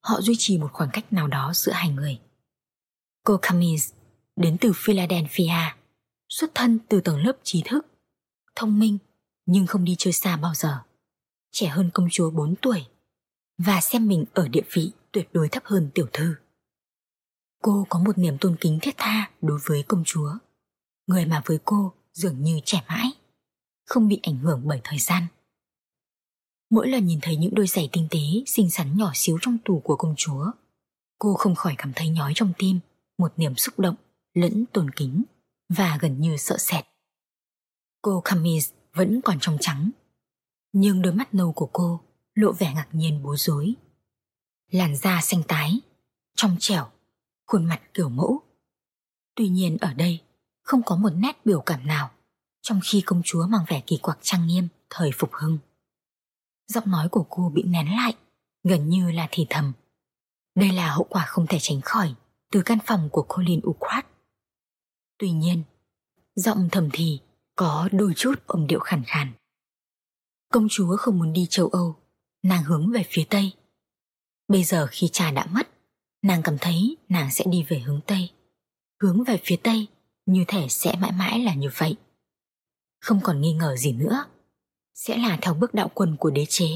họ duy trì một khoảng cách nào đó giữa hai người. Cô Cummins đến từ Philadelphia, xuất thân từ tầng lớp trí thức, thông minh nhưng không đi chơi xa bao giờ. Trẻ hơn công chúa 4 tuổi và xem mình ở địa vị tuyệt đối thấp hơn tiểu thư. Cô có một niềm tôn kính thiết tha đối với công chúa, người mà với cô dường như trẻ mãi, không bị ảnh hưởng bởi thời gian. Mỗi lần nhìn thấy những đôi giày tinh tế xinh xắn nhỏ xíu trong tủ của công chúa, cô không khỏi cảm thấy nhói trong tim một niềm xúc động lẫn tôn kính và gần như sợ sệt. Cô Camis vẫn còn trong trắng, nhưng đôi mắt nâu của cô lộ vẻ ngạc nhiên bối rối. Làn da xanh tái, trong trẻo, khuôn mặt kiểu mẫu. Tuy nhiên ở đây không có một nét biểu cảm nào, trong khi công chúa mang vẻ kỳ quặc trang nghiêm thời phục hưng. Giọng nói của cô bị nén lại, gần như là thì thầm. Đây là hậu quả không thể tránh khỏi từ căn phòng của Colin Ukrat. Tuy nhiên, giọng thầm thì có đôi chút âm điệu khàn khàn. Công chúa không muốn đi châu Âu, nàng hướng về phía Tây. Bây giờ khi cha đã mất, nàng cảm thấy nàng sẽ đi về hướng Tây. Hướng về phía Tây, như thể sẽ mãi mãi là như vậy. Không còn nghi ngờ gì nữa, sẽ là theo bước đạo quân của đế chế,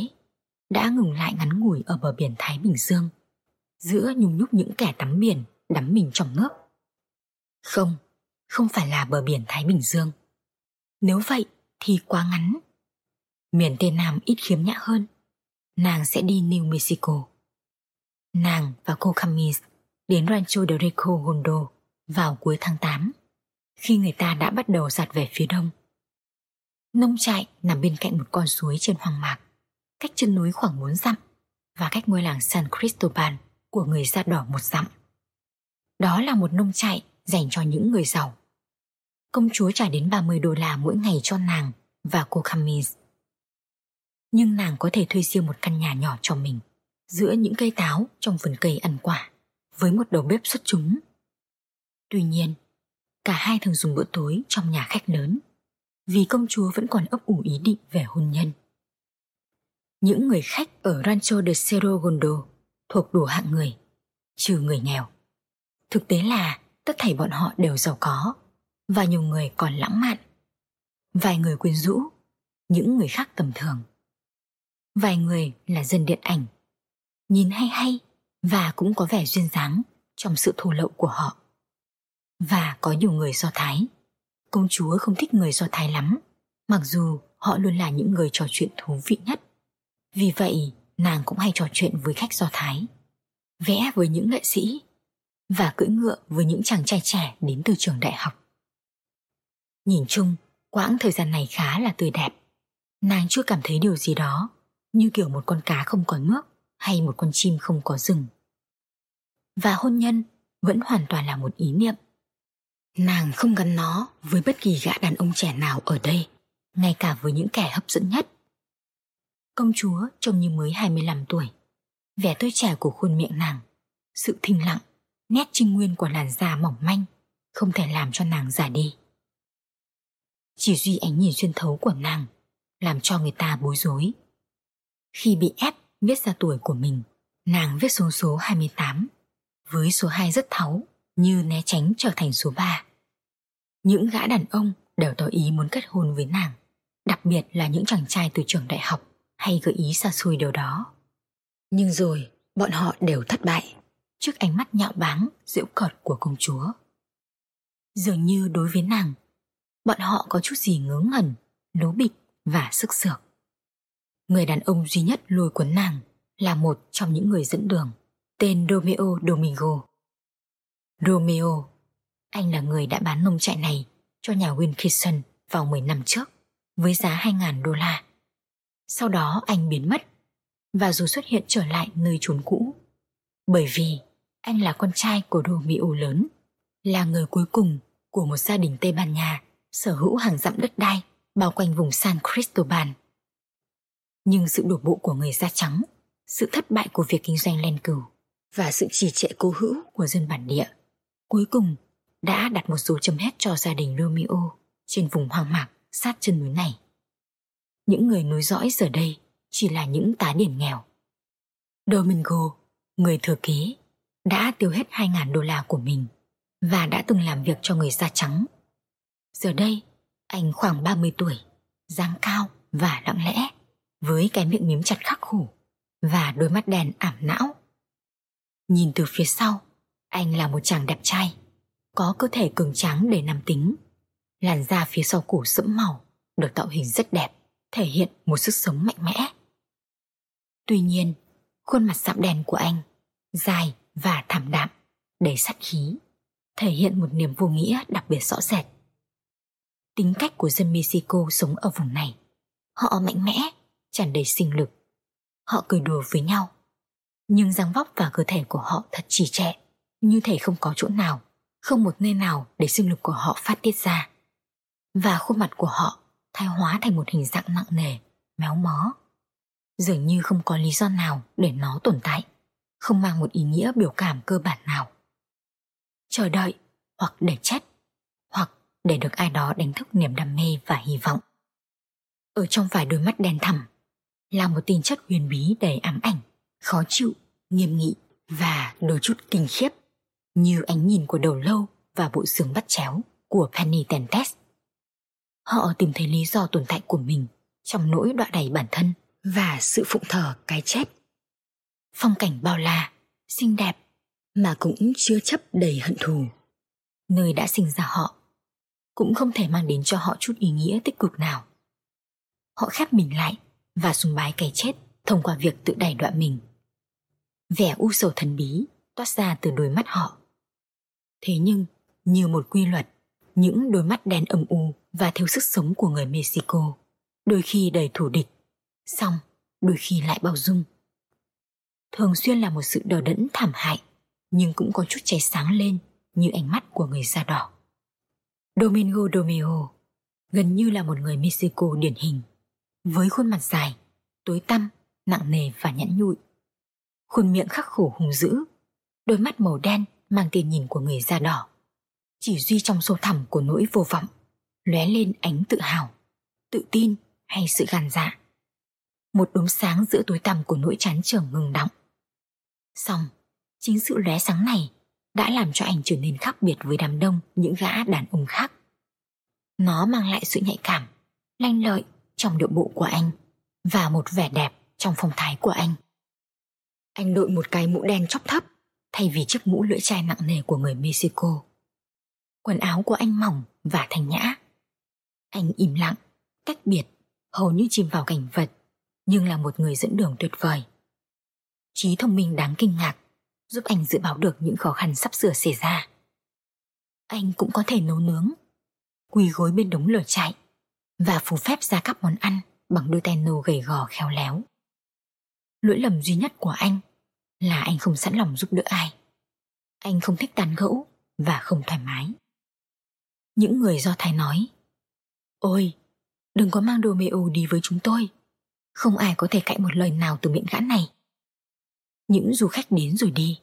đã ngừng lại ngắn ngủi ở bờ biển Thái Bình Dương, giữa nhung nhúc những kẻ tắm biển đắm mình trong nước. Không, không phải là bờ biển Thái Bình Dương. Nếu vậy thì quá ngắn. Miền Tây Nam ít khiếm nhã hơn. Nàng sẽ đi New Mexico. Nàng và cô Camis đến Rancho de Rico Hondo vào cuối tháng 8, khi người ta đã bắt đầu giặt về phía đông. Nông trại nằm bên cạnh một con suối trên hoang mạc, cách chân núi khoảng 4 dặm và cách ngôi làng San Cristobal của người da đỏ một dặm. Đó là một nông trại dành cho những người giàu. Công chúa trả đến 30 đô la mỗi ngày cho nàng và cô Camis. Nhưng nàng có thể thuê riêng một căn nhà nhỏ cho mình giữa những cây táo trong vườn cây ăn quả với một đầu bếp xuất chúng. Tuy nhiên, cả hai thường dùng bữa tối trong nhà khách lớn vì công chúa vẫn còn ấp ủ ý định về hôn nhân. Những người khách ở Rancho de Cerro Gondo thuộc đủ hạng người, trừ người nghèo. Thực tế là tất thảy bọn họ đều giàu có và nhiều người còn lãng mạn. Vài người quyến rũ, những người khác tầm thường. Vài người là dân điện ảnh, nhìn hay hay và cũng có vẻ duyên dáng trong sự thô lậu của họ. Và có nhiều người Do Thái. Công chúa không thích người Do Thái lắm, mặc dù họ luôn là những người trò chuyện thú vị nhất. Vì vậy, nàng cũng hay trò chuyện với khách Do Thái, vẽ với những nghệ sĩ và cưỡi ngựa với những chàng trai trẻ đến từ trường đại học. Nhìn chung, quãng thời gian này khá là tươi đẹp. Nàng chưa cảm thấy điều gì đó như kiểu một con cá không có nước hay một con chim không có rừng. Và hôn nhân vẫn hoàn toàn là một ý niệm. Nàng không gắn nó với bất kỳ gã đàn ông trẻ nào ở đây, ngay cả với những kẻ hấp dẫn nhất. Công chúa trông như mới 25 tuổi. Vẻ tươi trẻ của khuôn miệng nàng, sự thinh lặng, nét trinh nguyên của làn da mỏng manh không thể làm cho nàng già đi. Chỉ duy ánh nhìn xuyên thấu của nàng làm cho người ta bối rối. Khi bị ép viết ra tuổi của mình, nàng viết số số 28, với số 2 rất tháo, như né tránh trở thành số 3. Những gã đàn ông đều tỏ ý muốn kết hôn với nàng, đặc biệt là những chàng trai từ trường đại học hay gợi ý xa xôi điều đó. Nhưng rồi, bọn họ đều thất bại trước ánh mắt nhạo báng, giễu cợt của công chúa. Dường như đối với nàng, bọn họ có chút gì ngớ ngẩn, lố bịch và sức sược. Người đàn ông duy nhất lôi cuốn nàng là một trong những người dẫn đường, tên Romeo Domingo. Romeo, anh là người đã bán nông trại này cho nhà Wilkinson vào 10 năm trước với giá 2.000 đô la. Sau đó anh biến mất và rồi xuất hiện trở lại nơi trốn cũ. Bởi vì anh là con trai của Romeo lớn, là người cuối cùng của một gia đình Tây Ban Nha sở hữu hàng dặm đất đai bao quanh vùng San Cristobal. Nhưng sự đổ bộ của người da trắng, sự thất bại của việc kinh doanh len cừu và sự trì trệ cố hữu của dân bản địa cuối cùng đã đặt một dấu chấm hết cho gia đình Romeo trên vùng hoang mạc sát chân núi này. Những người nối dõi giờ đây chỉ là những tá điển nghèo. Domingo, người thừa kế, đã tiêu hết 2.000 đô la của mình và đã từng làm việc cho người da trắng. Giờ đây, anh khoảng 30 tuổi, dáng cao và lặng lẽ, với cái miệng mím chặt khắc khổ và đôi mắt đèn ảm não. Nhìn từ phía sau, anh là một chàng đẹp trai, có cơ thể cường tráng để nam tính. Làn da phía sau cổ sẫm màu, được tạo hình rất đẹp, thể hiện một sức sống mạnh mẽ. Tuy nhiên, khuôn mặt sạm đèn của anh, dài và thảm đạm, đầy sát khí, thể hiện một niềm vô nghĩa đặc biệt rõ rệt. Tính cách của dân Mexico sống ở vùng này, họ mạnh mẽ, tràn đầy sinh lực. Họ cười đùa với nhau, nhưng dáng vóc và cơ thể của họ thật trì trệ, như thể không có chỗ nào, không một nơi nào để sinh lực của họ phát tiết ra. Và khuôn mặt của họ thay hóa thành một hình dạng nặng nề, méo mó. Dường như không có lý do nào để nó tồn tại không mang một ý nghĩa biểu cảm cơ bản nào. Chờ đợi hoặc để chết hoặc để được ai đó đánh thức niềm đam mê và hy vọng. Ở trong vài đôi mắt đen thẳm là một tinh chất huyền bí đầy ám ảnh, khó chịu, nghiêm nghị và đôi chút kinh khiếp như ánh nhìn của đầu lâu và bộ xương bắt chéo của Penny Tentes. Họ tìm thấy lý do tồn tại của mình trong nỗi đọa đầy bản thân và sự phụng thờ cái chết phong cảnh bao la, xinh đẹp mà cũng chưa chấp đầy hận thù. Nơi đã sinh ra họ cũng không thể mang đến cho họ chút ý nghĩa tích cực nào. Họ khép mình lại và sùng bái cái chết thông qua việc tự đẩy đoạn mình. Vẻ u sầu thần bí toát ra từ đôi mắt họ. Thế nhưng, như một quy luật, những đôi mắt đen âm u và thiếu sức sống của người Mexico đôi khi đầy thủ địch, xong đôi khi lại bao dung thường xuyên là một sự đờ đẫn thảm hại, nhưng cũng có chút cháy sáng lên như ánh mắt của người da đỏ. Domingo Domeo gần như là một người Mexico điển hình, với khuôn mặt dài, tối tăm, nặng nề và nhẵn nhụi. Khuôn miệng khắc khổ hung dữ, đôi mắt màu đen mang tiền nhìn của người da đỏ. Chỉ duy trong sâu thẳm của nỗi vô vọng, lóe lên ánh tự hào, tự tin hay sự gan dạ. Một đốm sáng giữa tối tăm của nỗi chán trường ngừng đọng. Xong, chính sự lóe sáng này đã làm cho anh trở nên khác biệt với đám đông những gã đàn ông khác. Nó mang lại sự nhạy cảm, lanh lợi trong điệu bộ của anh và một vẻ đẹp trong phong thái của anh. Anh đội một cái mũ đen chóp thấp thay vì chiếc mũ lưỡi chai nặng nề của người Mexico. Quần áo của anh mỏng và thanh nhã. Anh im lặng, cách biệt, hầu như chìm vào cảnh vật, nhưng là một người dẫn đường tuyệt vời. Trí thông minh đáng kinh ngạc, giúp anh dự báo được những khó khăn sắp sửa xảy ra. Anh cũng có thể nấu nướng, quỳ gối bên đống lửa chạy và phù phép ra các món ăn bằng đôi tay nô gầy gò khéo léo. Lỗi lầm duy nhất của anh là anh không sẵn lòng giúp đỡ ai. Anh không thích tàn gẫu và không thoải mái. Những người do Thái nói Ôi, đừng có mang Romeo đi với chúng tôi. Không ai có thể cãi một lời nào từ miệng gã này. Những du khách đến rồi đi,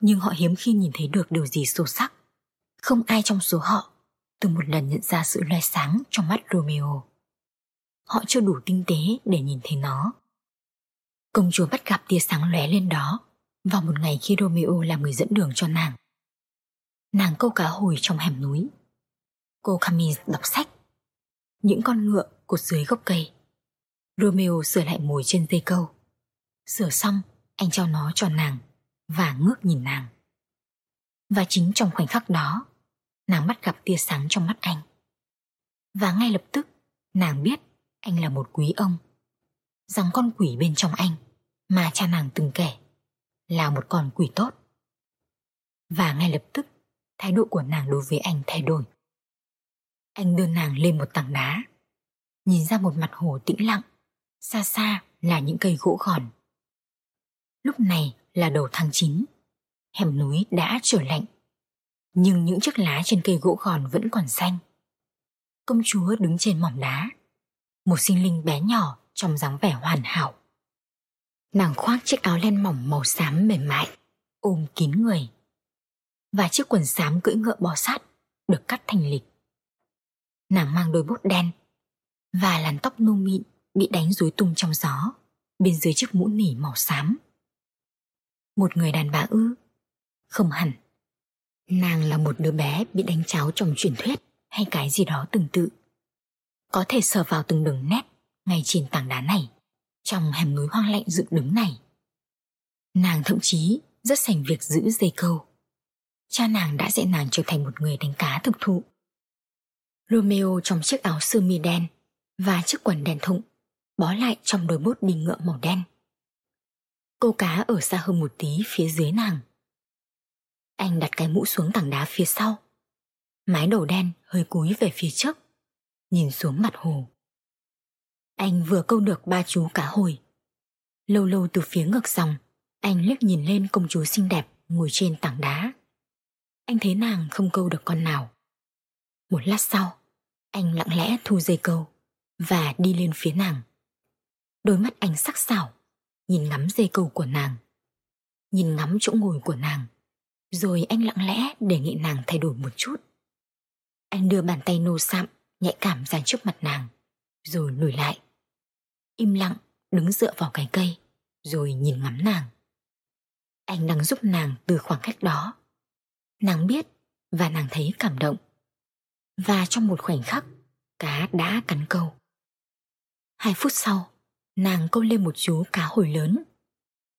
nhưng họ hiếm khi nhìn thấy được điều gì sâu sắc. Không ai trong số họ từng một lần nhận ra sự loe sáng trong mắt Romeo. Họ chưa đủ tinh tế để nhìn thấy nó. Công chúa bắt gặp tia sáng lóe lên đó vào một ngày khi Romeo làm người dẫn đường cho nàng. Nàng câu cá hồi trong hẻm núi. Cô Camille đọc sách. Những con ngựa cột dưới gốc cây. Romeo sửa lại mồi trên dây câu. Sửa xong, anh trao nó cho nàng và ngước nhìn nàng. Và chính trong khoảnh khắc đó, nàng bắt gặp tia sáng trong mắt anh. Và ngay lập tức, nàng biết anh là một quý ông. Rằng con quỷ bên trong anh mà cha nàng từng kể là một con quỷ tốt. Và ngay lập tức, thái độ của nàng đối với anh thay đổi. Anh đưa nàng lên một tảng đá, nhìn ra một mặt hồ tĩnh lặng, xa xa là những cây gỗ gòn. Lúc này là đầu tháng 9, hẻm núi đã trở lạnh, nhưng những chiếc lá trên cây gỗ gòn vẫn còn xanh. Công chúa đứng trên mỏm đá, một sinh linh bé nhỏ trong dáng vẻ hoàn hảo. Nàng khoác chiếc áo len mỏng màu xám mềm mại, ôm kín người. Và chiếc quần xám cưỡi ngựa bò sát được cắt thành lịch. Nàng mang đôi bốt đen và làn tóc nu mịn bị đánh rối tung trong gió bên dưới chiếc mũ nỉ màu xám. Một người đàn bà ư? Không hẳn. Nàng là một đứa bé bị đánh cháo trong truyền thuyết hay cái gì đó tương tự. Có thể sờ vào từng đường nét ngay trên tảng đá này, trong hẻm núi hoang lạnh dựng đứng này. Nàng thậm chí rất sành việc giữ dây câu. Cha nàng đã dạy nàng trở thành một người đánh cá thực thụ. Romeo trong chiếc áo sơ mi đen và chiếc quần đèn thụng, bó lại trong đôi bốt đi ngựa màu đen. Câu cá ở xa hơn một tí phía dưới nàng. Anh đặt cái mũ xuống tảng đá phía sau. Mái đầu đen hơi cúi về phía trước, nhìn xuống mặt hồ. Anh vừa câu được ba chú cá hồi. Lâu lâu từ phía ngược dòng, anh liếc nhìn lên công chúa xinh đẹp ngồi trên tảng đá. Anh thấy nàng không câu được con nào. Một lát sau, anh lặng lẽ thu dây câu và đi lên phía nàng. Đôi mắt anh sắc sảo, nhìn ngắm dây cầu của nàng. Nhìn ngắm chỗ ngồi của nàng. Rồi anh lặng lẽ đề nghị nàng thay đổi một chút. Anh đưa bàn tay nô sạm, nhạy cảm ra trước mặt nàng, rồi lùi lại im lặng đứng dựa vào cái cây rồi nhìn ngắm nàng anh đang giúp nàng từ khoảng cách đó nàng biết và nàng thấy cảm động và trong một khoảnh khắc cá đã cắn câu hai phút sau nàng câu lên một chú cá hồi lớn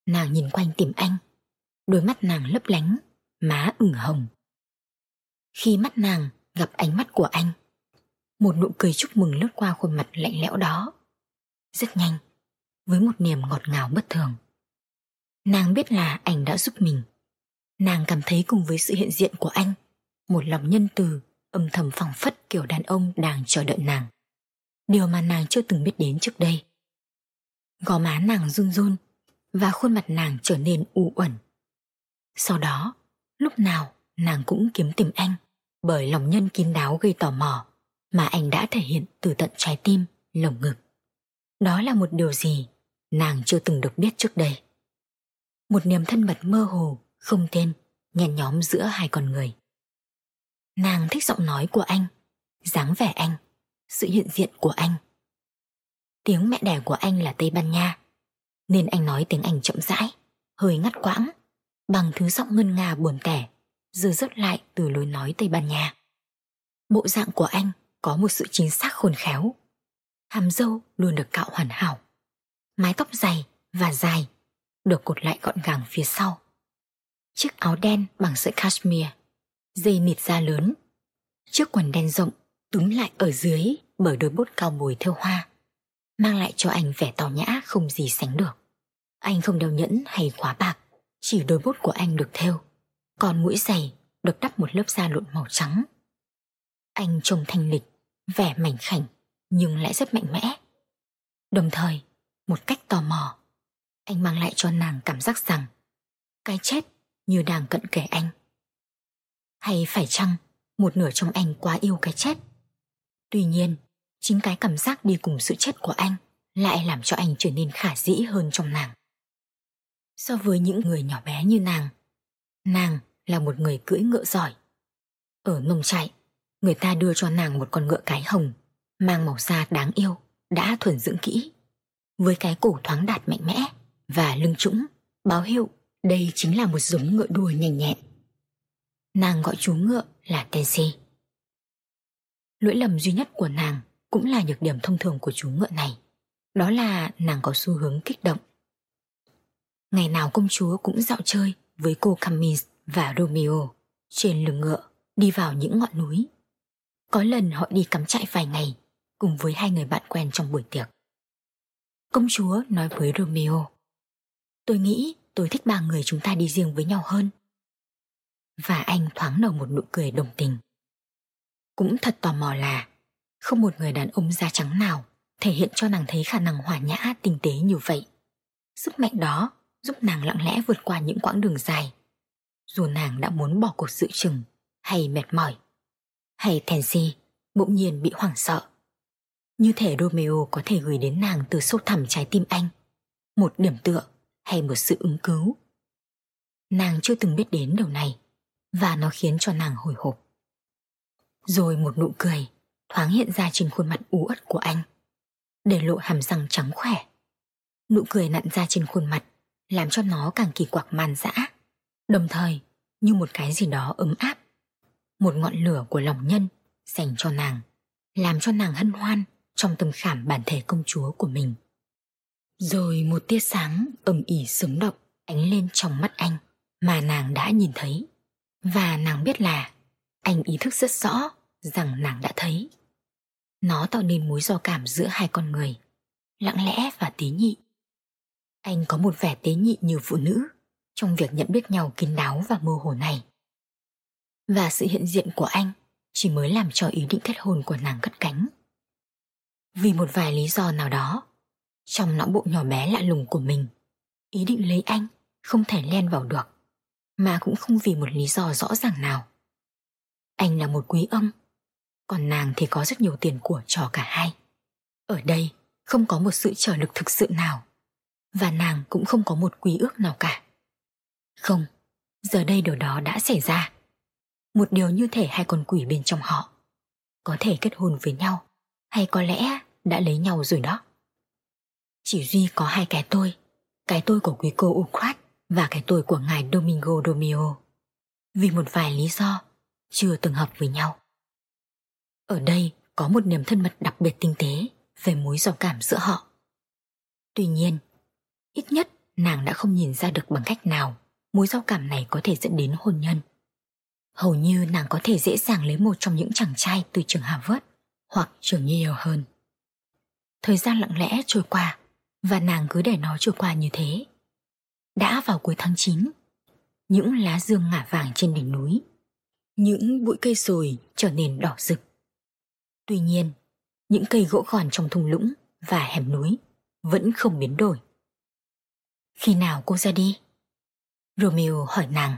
nàng nhìn quanh tìm anh đôi mắt nàng lấp lánh má ửng hồng khi mắt nàng gặp ánh mắt của anh một nụ cười chúc mừng lướt qua khuôn mặt lạnh lẽo đó rất nhanh, với một niềm ngọt ngào bất thường. Nàng biết là anh đã giúp mình. Nàng cảm thấy cùng với sự hiện diện của anh, một lòng nhân từ, âm thầm phẳng phất kiểu đàn ông đang chờ đợi nàng. Điều mà nàng chưa từng biết đến trước đây. Gò má nàng run run và khuôn mặt nàng trở nên u uẩn. Sau đó, lúc nào nàng cũng kiếm tìm anh bởi lòng nhân kín đáo gây tò mò mà anh đã thể hiện từ tận trái tim, lồng ngực. Đó là một điều gì nàng chưa từng được biết trước đây. Một niềm thân mật mơ hồ, không tên, nhen nhóm giữa hai con người. Nàng thích giọng nói của anh, dáng vẻ anh, sự hiện diện của anh. Tiếng mẹ đẻ của anh là Tây Ban Nha, nên anh nói tiếng Anh chậm rãi, hơi ngắt quãng, bằng thứ giọng ngân nga buồn tẻ, dư dứt lại từ lối nói Tây Ban Nha. Bộ dạng của anh có một sự chính xác khôn khéo, hàm dâu luôn được cạo hoàn hảo. Mái tóc dày và dài, được cột lại gọn gàng phía sau. Chiếc áo đen bằng sợi cashmere, dây nịt da lớn, chiếc quần đen rộng túm lại ở dưới bởi đôi bốt cao bồi theo hoa, mang lại cho anh vẻ tào nhã không gì sánh được. Anh không đeo nhẫn hay khóa bạc, chỉ đôi bốt của anh được thêu, còn mũi giày được đắp một lớp da lụn màu trắng. Anh trông thanh lịch, vẻ mảnh khảnh nhưng lại rất mạnh mẽ. Đồng thời, một cách tò mò, anh mang lại cho nàng cảm giác rằng cái chết như đang cận kề anh. Hay phải chăng một nửa trong anh quá yêu cái chết? Tuy nhiên, chính cái cảm giác đi cùng sự chết của anh lại làm cho anh trở nên khả dĩ hơn trong nàng. So với những người nhỏ bé như nàng, nàng là một người cưỡi ngựa giỏi. Ở nông trại, người ta đưa cho nàng một con ngựa cái hồng, mang màu da đáng yêu, đã thuần dưỡng kỹ. Với cái cổ thoáng đạt mạnh mẽ và lưng trũng, báo hiệu đây chính là một giống ngựa đua nhanh nhẹn. Nàng gọi chú ngựa là Tensi. Lỗi lầm duy nhất của nàng cũng là nhược điểm thông thường của chú ngựa này. Đó là nàng có xu hướng kích động. Ngày nào công chúa cũng dạo chơi với cô Camille và Romeo trên lưng ngựa, đi vào những ngọn núi. Có lần họ đi cắm trại vài ngày cùng với hai người bạn quen trong buổi tiệc. Công chúa nói với Romeo, Tôi nghĩ tôi thích ba người chúng ta đi riêng với nhau hơn. Và anh thoáng nở một nụ cười đồng tình. Cũng thật tò mò là không một người đàn ông da trắng nào thể hiện cho nàng thấy khả năng hòa nhã tinh tế như vậy. Sức mạnh đó giúp nàng lặng lẽ vượt qua những quãng đường dài. Dù nàng đã muốn bỏ cuộc sự chừng hay mệt mỏi. Hay thèn gì, bỗng nhiên bị hoảng sợ. Như thể Romeo có thể gửi đến nàng từ sâu thẳm trái tim anh. Một điểm tựa hay một sự ứng cứu. Nàng chưa từng biết đến điều này và nó khiến cho nàng hồi hộp. Rồi một nụ cười thoáng hiện ra trên khuôn mặt ú ất của anh, để lộ hàm răng trắng khỏe. Nụ cười nặn ra trên khuôn mặt làm cho nó càng kỳ quặc man dã, đồng thời như một cái gì đó ấm áp. Một ngọn lửa của lòng nhân dành cho nàng, làm cho nàng hân hoan trong tâm khảm bản thể công chúa của mình. Rồi một tia sáng ầm ỉ sống động ánh lên trong mắt anh mà nàng đã nhìn thấy. Và nàng biết là anh ý thức rất rõ rằng nàng đã thấy. Nó tạo nên mối do cảm giữa hai con người, lặng lẽ và tế nhị. Anh có một vẻ tế nhị như phụ nữ trong việc nhận biết nhau kín đáo và mơ hồ này. Và sự hiện diện của anh chỉ mới làm cho ý định kết hôn của nàng cất cánh. Vì một vài lý do nào đó, trong não bộ nhỏ bé lạ lùng của mình, ý định lấy anh không thể len vào được, mà cũng không vì một lý do rõ ràng nào. Anh là một quý ông, còn nàng thì có rất nhiều tiền của cho cả hai. Ở đây không có một sự trở lực thực sự nào, và nàng cũng không có một quý ước nào cả. Không, giờ đây điều đó đã xảy ra. Một điều như thể hai con quỷ bên trong họ có thể kết hôn với nhau, hay có lẽ đã lấy nhau rồi đó. Chỉ duy có hai cái tôi, cái tôi của quý cô Ukrat và cái tôi của ngài Domingo domio Vì một vài lý do, chưa từng hợp với nhau. Ở đây có một niềm thân mật đặc biệt tinh tế về mối giao cảm giữa họ. Tuy nhiên, ít nhất nàng đã không nhìn ra được bằng cách nào mối giao cảm này có thể dẫn đến hôn nhân. Hầu như nàng có thể dễ dàng lấy một trong những chàng trai từ trường Harvard hoặc trường nhiều hơn. Thời gian lặng lẽ trôi qua và nàng cứ để nó trôi qua như thế. Đã vào cuối tháng 9, những lá dương ngả vàng trên đỉnh núi, những bụi cây sồi trở nên đỏ rực. Tuy nhiên, những cây gỗ gòn trong thung lũng và hẻm núi vẫn không biến đổi. Khi nào cô ra đi? Romeo hỏi nàng,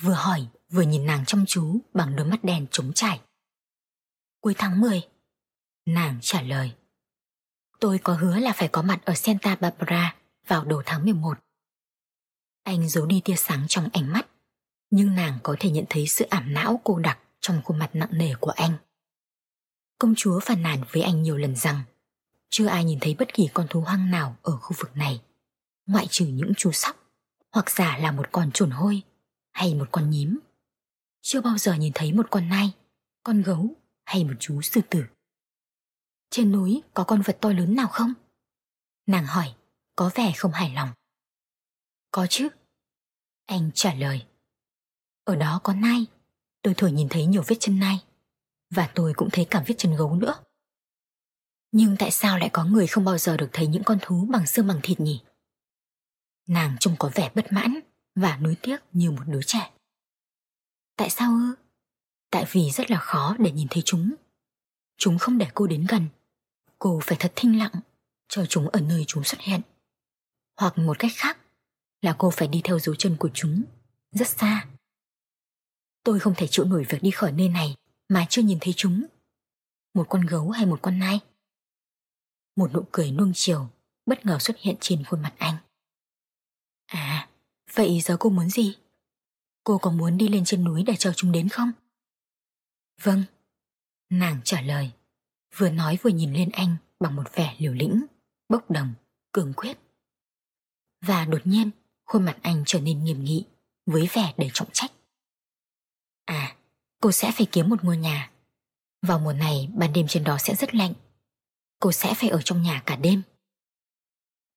vừa hỏi vừa nhìn nàng chăm chú bằng đôi mắt đen trống trải. Cuối tháng 10, nàng trả lời. Tôi có hứa là phải có mặt ở Santa Barbara vào đầu tháng 11. Anh giấu đi tia sáng trong ánh mắt, nhưng nàng có thể nhận thấy sự ảm não cô đặc trong khuôn mặt nặng nề của anh. Công chúa phàn nàn với anh nhiều lần rằng chưa ai nhìn thấy bất kỳ con thú hoang nào ở khu vực này, ngoại trừ những chú sóc, hoặc giả là một con chuồn hôi hay một con nhím. Chưa bao giờ nhìn thấy một con nai, con gấu hay một chú sư tử. Trên núi có con vật to lớn nào không? Nàng hỏi, có vẻ không hài lòng. Có chứ. Anh trả lời. Ở đó có nai. Tôi thường nhìn thấy nhiều vết chân nai. Và tôi cũng thấy cả vết chân gấu nữa. Nhưng tại sao lại có người không bao giờ được thấy những con thú bằng xương bằng thịt nhỉ? Nàng trông có vẻ bất mãn và nuối tiếc như một đứa trẻ. Tại sao ư? Tại vì rất là khó để nhìn thấy chúng. Chúng không để cô đến gần. Cô phải thật thinh lặng, cho chúng ở nơi chúng xuất hiện. Hoặc một cách khác là cô phải đi theo dấu chân của chúng, rất xa. Tôi không thể chịu nổi việc đi khỏi nơi này mà chưa nhìn thấy chúng. Một con gấu hay một con nai? Một nụ cười nuông chiều bất ngờ xuất hiện trên khuôn mặt anh. À, vậy giờ cô muốn gì? Cô có muốn đi lên trên núi để chờ chúng đến không? Vâng. Nàng trả lời, vừa nói vừa nhìn lên anh bằng một vẻ liều lĩnh, bốc đồng, cường quyết. Và đột nhiên, khuôn mặt anh trở nên nghiêm nghị, với vẻ đầy trọng trách. À, cô sẽ phải kiếm một ngôi nhà. Vào mùa này, ban đêm trên đó sẽ rất lạnh. Cô sẽ phải ở trong nhà cả đêm.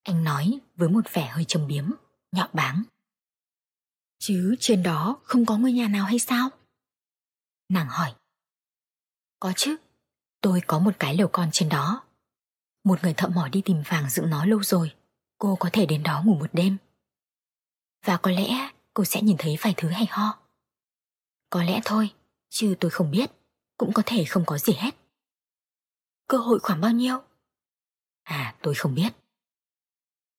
Anh nói với một vẻ hơi châm biếm, Nhọ báng. Chứ trên đó không có ngôi nhà nào hay sao? Nàng hỏi. Có chứ, tôi có một cái lều con trên đó. Một người thợ mỏ đi tìm vàng dựng nó lâu rồi, cô có thể đến đó ngủ một đêm. Và có lẽ cô sẽ nhìn thấy vài thứ hay ho. Có lẽ thôi, chứ tôi không biết, cũng có thể không có gì hết. Cơ hội khoảng bao nhiêu? À, tôi không biết.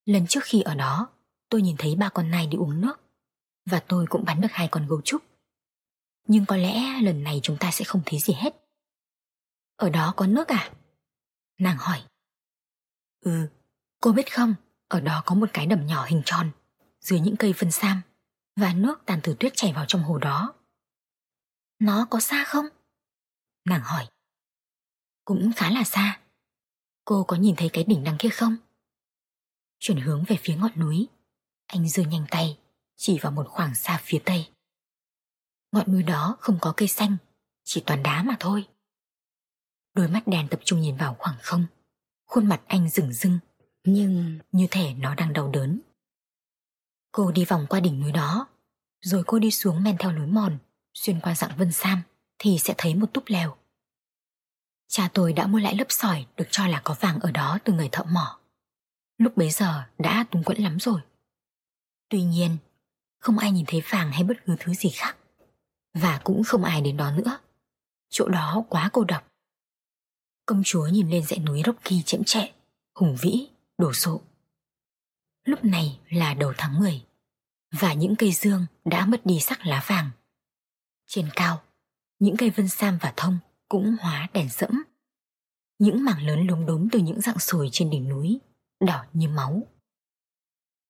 Lần trước khi ở đó, tôi nhìn thấy ba con nai đi uống nước và tôi cũng bắn được hai con gấu trúc. Nhưng có lẽ lần này chúng ta sẽ không thấy gì hết. Ở đó có nước à? Nàng hỏi. Ừ, cô biết không, ở đó có một cái đầm nhỏ hình tròn, dưới những cây vân sam, và nước tàn từ tuyết chảy vào trong hồ đó. Nó có xa không? Nàng hỏi. Cũng khá là xa. Cô có nhìn thấy cái đỉnh đằng kia không? Chuyển hướng về phía ngọn núi, anh giơ nhanh tay, chỉ vào một khoảng xa phía tây. Ngọn núi đó không có cây xanh, chỉ toàn đá mà thôi. Đôi mắt đèn tập trung nhìn vào khoảng không, khuôn mặt anh rừng rưng, nhưng như thể nó đang đau đớn. Cô đi vòng qua đỉnh núi đó, rồi cô đi xuống men theo lối mòn, xuyên qua dạng vân sam, thì sẽ thấy một túp lều. Cha tôi đã mua lại lớp sỏi được cho là có vàng ở đó từ người thợ mỏ. Lúc bấy giờ đã túng quẫn lắm rồi. Tuy nhiên, không ai nhìn thấy vàng hay bất cứ thứ gì khác. Và cũng không ai đến đó nữa. Chỗ đó quá cô độc. Công chúa nhìn lên dãy núi Rocky chễm chệ, hùng vĩ, đổ sộ. Lúc này là đầu tháng 10 và những cây dương đã mất đi sắc lá vàng. Trên cao, những cây vân sam và thông cũng hóa đèn sẫm. Những mảng lớn lúng đốm từ những dạng sồi trên đỉnh núi, đỏ như máu.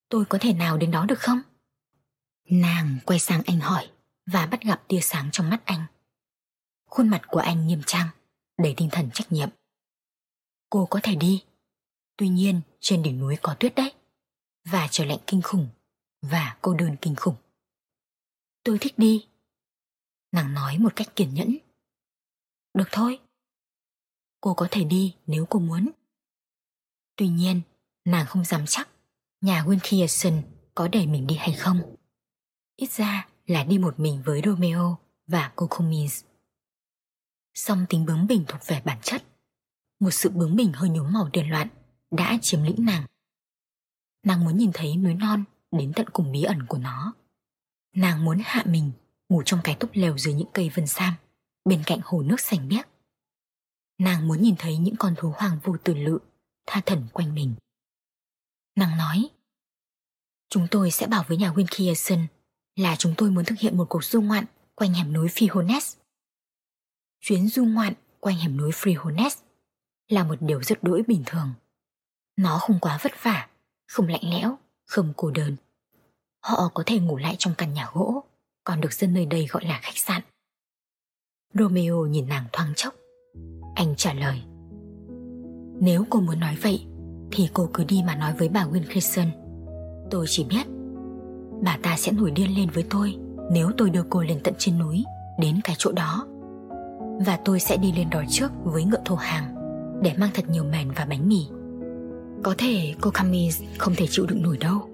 Tôi có thể nào đến đó được không? Nàng quay sang anh hỏi và bắt gặp tia sáng trong mắt anh. Khuôn mặt của anh nghiêm trang, đầy tinh thần trách nhiệm. Cô có thể đi. Tuy nhiên, trên đỉnh núi có tuyết đấy. Và trời lạnh kinh khủng. Và cô đơn kinh khủng. Tôi thích đi. Nàng nói một cách kiên nhẫn. Được thôi. Cô có thể đi nếu cô muốn. Tuy nhiên, nàng không dám chắc nhà Winkierson có để mình đi hay không. Ít ra là đi một mình với Romeo và cô Cummins. Song tính bướng bỉnh thuộc về bản chất. Một sự bướng bỉnh hơi nhúm màu điên loạn đã chiếm lĩnh nàng. Nàng muốn nhìn thấy núi non đến tận cùng bí ẩn của nó. Nàng muốn hạ mình ngủ trong cái túp lều dưới những cây vân sam bên cạnh hồ nước xanh biếc. Nàng muốn nhìn thấy những con thú hoàng vu từ lự tha thần quanh mình. Nàng nói Chúng tôi sẽ bảo với nhà Winkierson là chúng tôi muốn thực hiện một cuộc du ngoạn quanh hẻm núi Frihones. Chuyến du ngoạn quanh hẻm núi Frihones là một điều rất đỗi bình thường. Nó không quá vất vả, không lạnh lẽo, không cô đơn. Họ có thể ngủ lại trong căn nhà gỗ, còn được dân nơi đây gọi là khách sạn. Romeo nhìn nàng thoáng chốc. Anh trả lời. Nếu cô muốn nói vậy, thì cô cứ đi mà nói với bà Winkelson. Tôi chỉ biết bà ta sẽ nổi điên lên với tôi nếu tôi đưa cô lên tận trên núi đến cái chỗ đó. Và tôi sẽ đi lên đó trước với ngựa thổ hàng để mang thật nhiều mền và bánh mì. Có thể cô Camis không thể chịu đựng nổi đâu.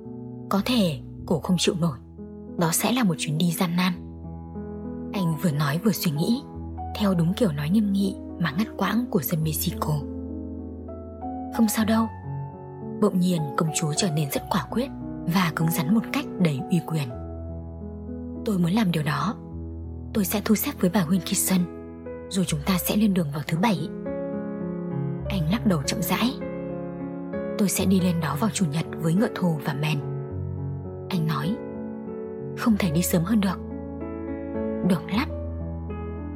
Có thể cổ không chịu nổi đó sẽ là một chuyến đi gian nan. Anh vừa nói vừa suy nghĩ, theo đúng kiểu nói nghiêm nghị mà ngắt quãng của dân mexico. Không sao đâu. Bỗng nhiên, công chúa trở nên rất quả quyết và cứng rắn một cách đầy uy quyền. Tôi muốn làm điều đó. Tôi sẽ thu xếp với bà Wilkinson, rồi chúng ta sẽ lên đường vào thứ bảy. Anh lắc đầu chậm rãi. Tôi sẽ đi lên đó vào chủ nhật với ngựa thù và men. Anh nói không thể đi sớm hơn được. Được lắm.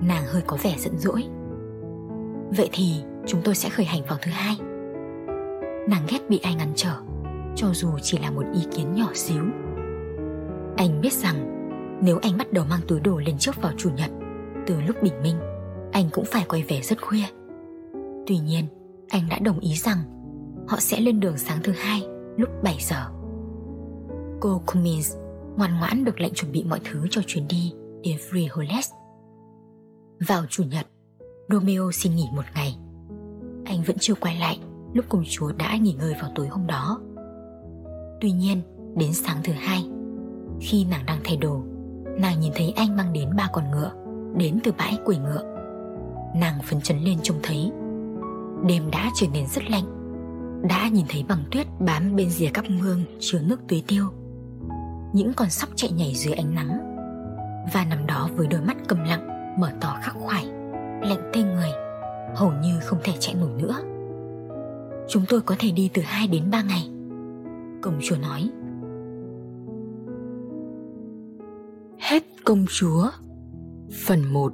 Nàng hơi có vẻ giận dỗi. Vậy thì chúng tôi sẽ khởi hành vào thứ hai. Nàng ghét bị anh ngăn trở, cho dù chỉ là một ý kiến nhỏ xíu. Anh biết rằng, nếu anh bắt đầu mang túi đồ lên trước vào chủ nhật, từ lúc bình minh, anh cũng phải quay về rất khuya. Tuy nhiên, anh đã đồng ý rằng họ sẽ lên đường sáng thứ hai lúc 7 giờ. Cô Cummins ngoan ngoãn được lệnh chuẩn bị mọi thứ cho chuyến đi đến Frijoles. Vào chủ nhật, Romeo xin nghỉ một ngày. Anh vẫn chưa quay lại lúc công chúa đã nghỉ ngơi vào tối hôm đó. Tuy nhiên, đến sáng thứ hai, khi nàng đang thay đồ, nàng nhìn thấy anh mang đến ba con ngựa đến từ bãi quỷ ngựa. Nàng phấn chấn lên trông thấy đêm đã trở nên rất lạnh đã nhìn thấy bằng tuyết bám bên rìa các mương chứa nước tưới tiêu những con sóc chạy nhảy dưới ánh nắng. Và nằm đó với đôi mắt cầm lặng, mở to khắc khoải, lạnh tê người, hầu như không thể chạy nổi nữa. Chúng tôi có thể đi từ 2 đến 3 ngày, công chúa nói. Hết công chúa, phần 1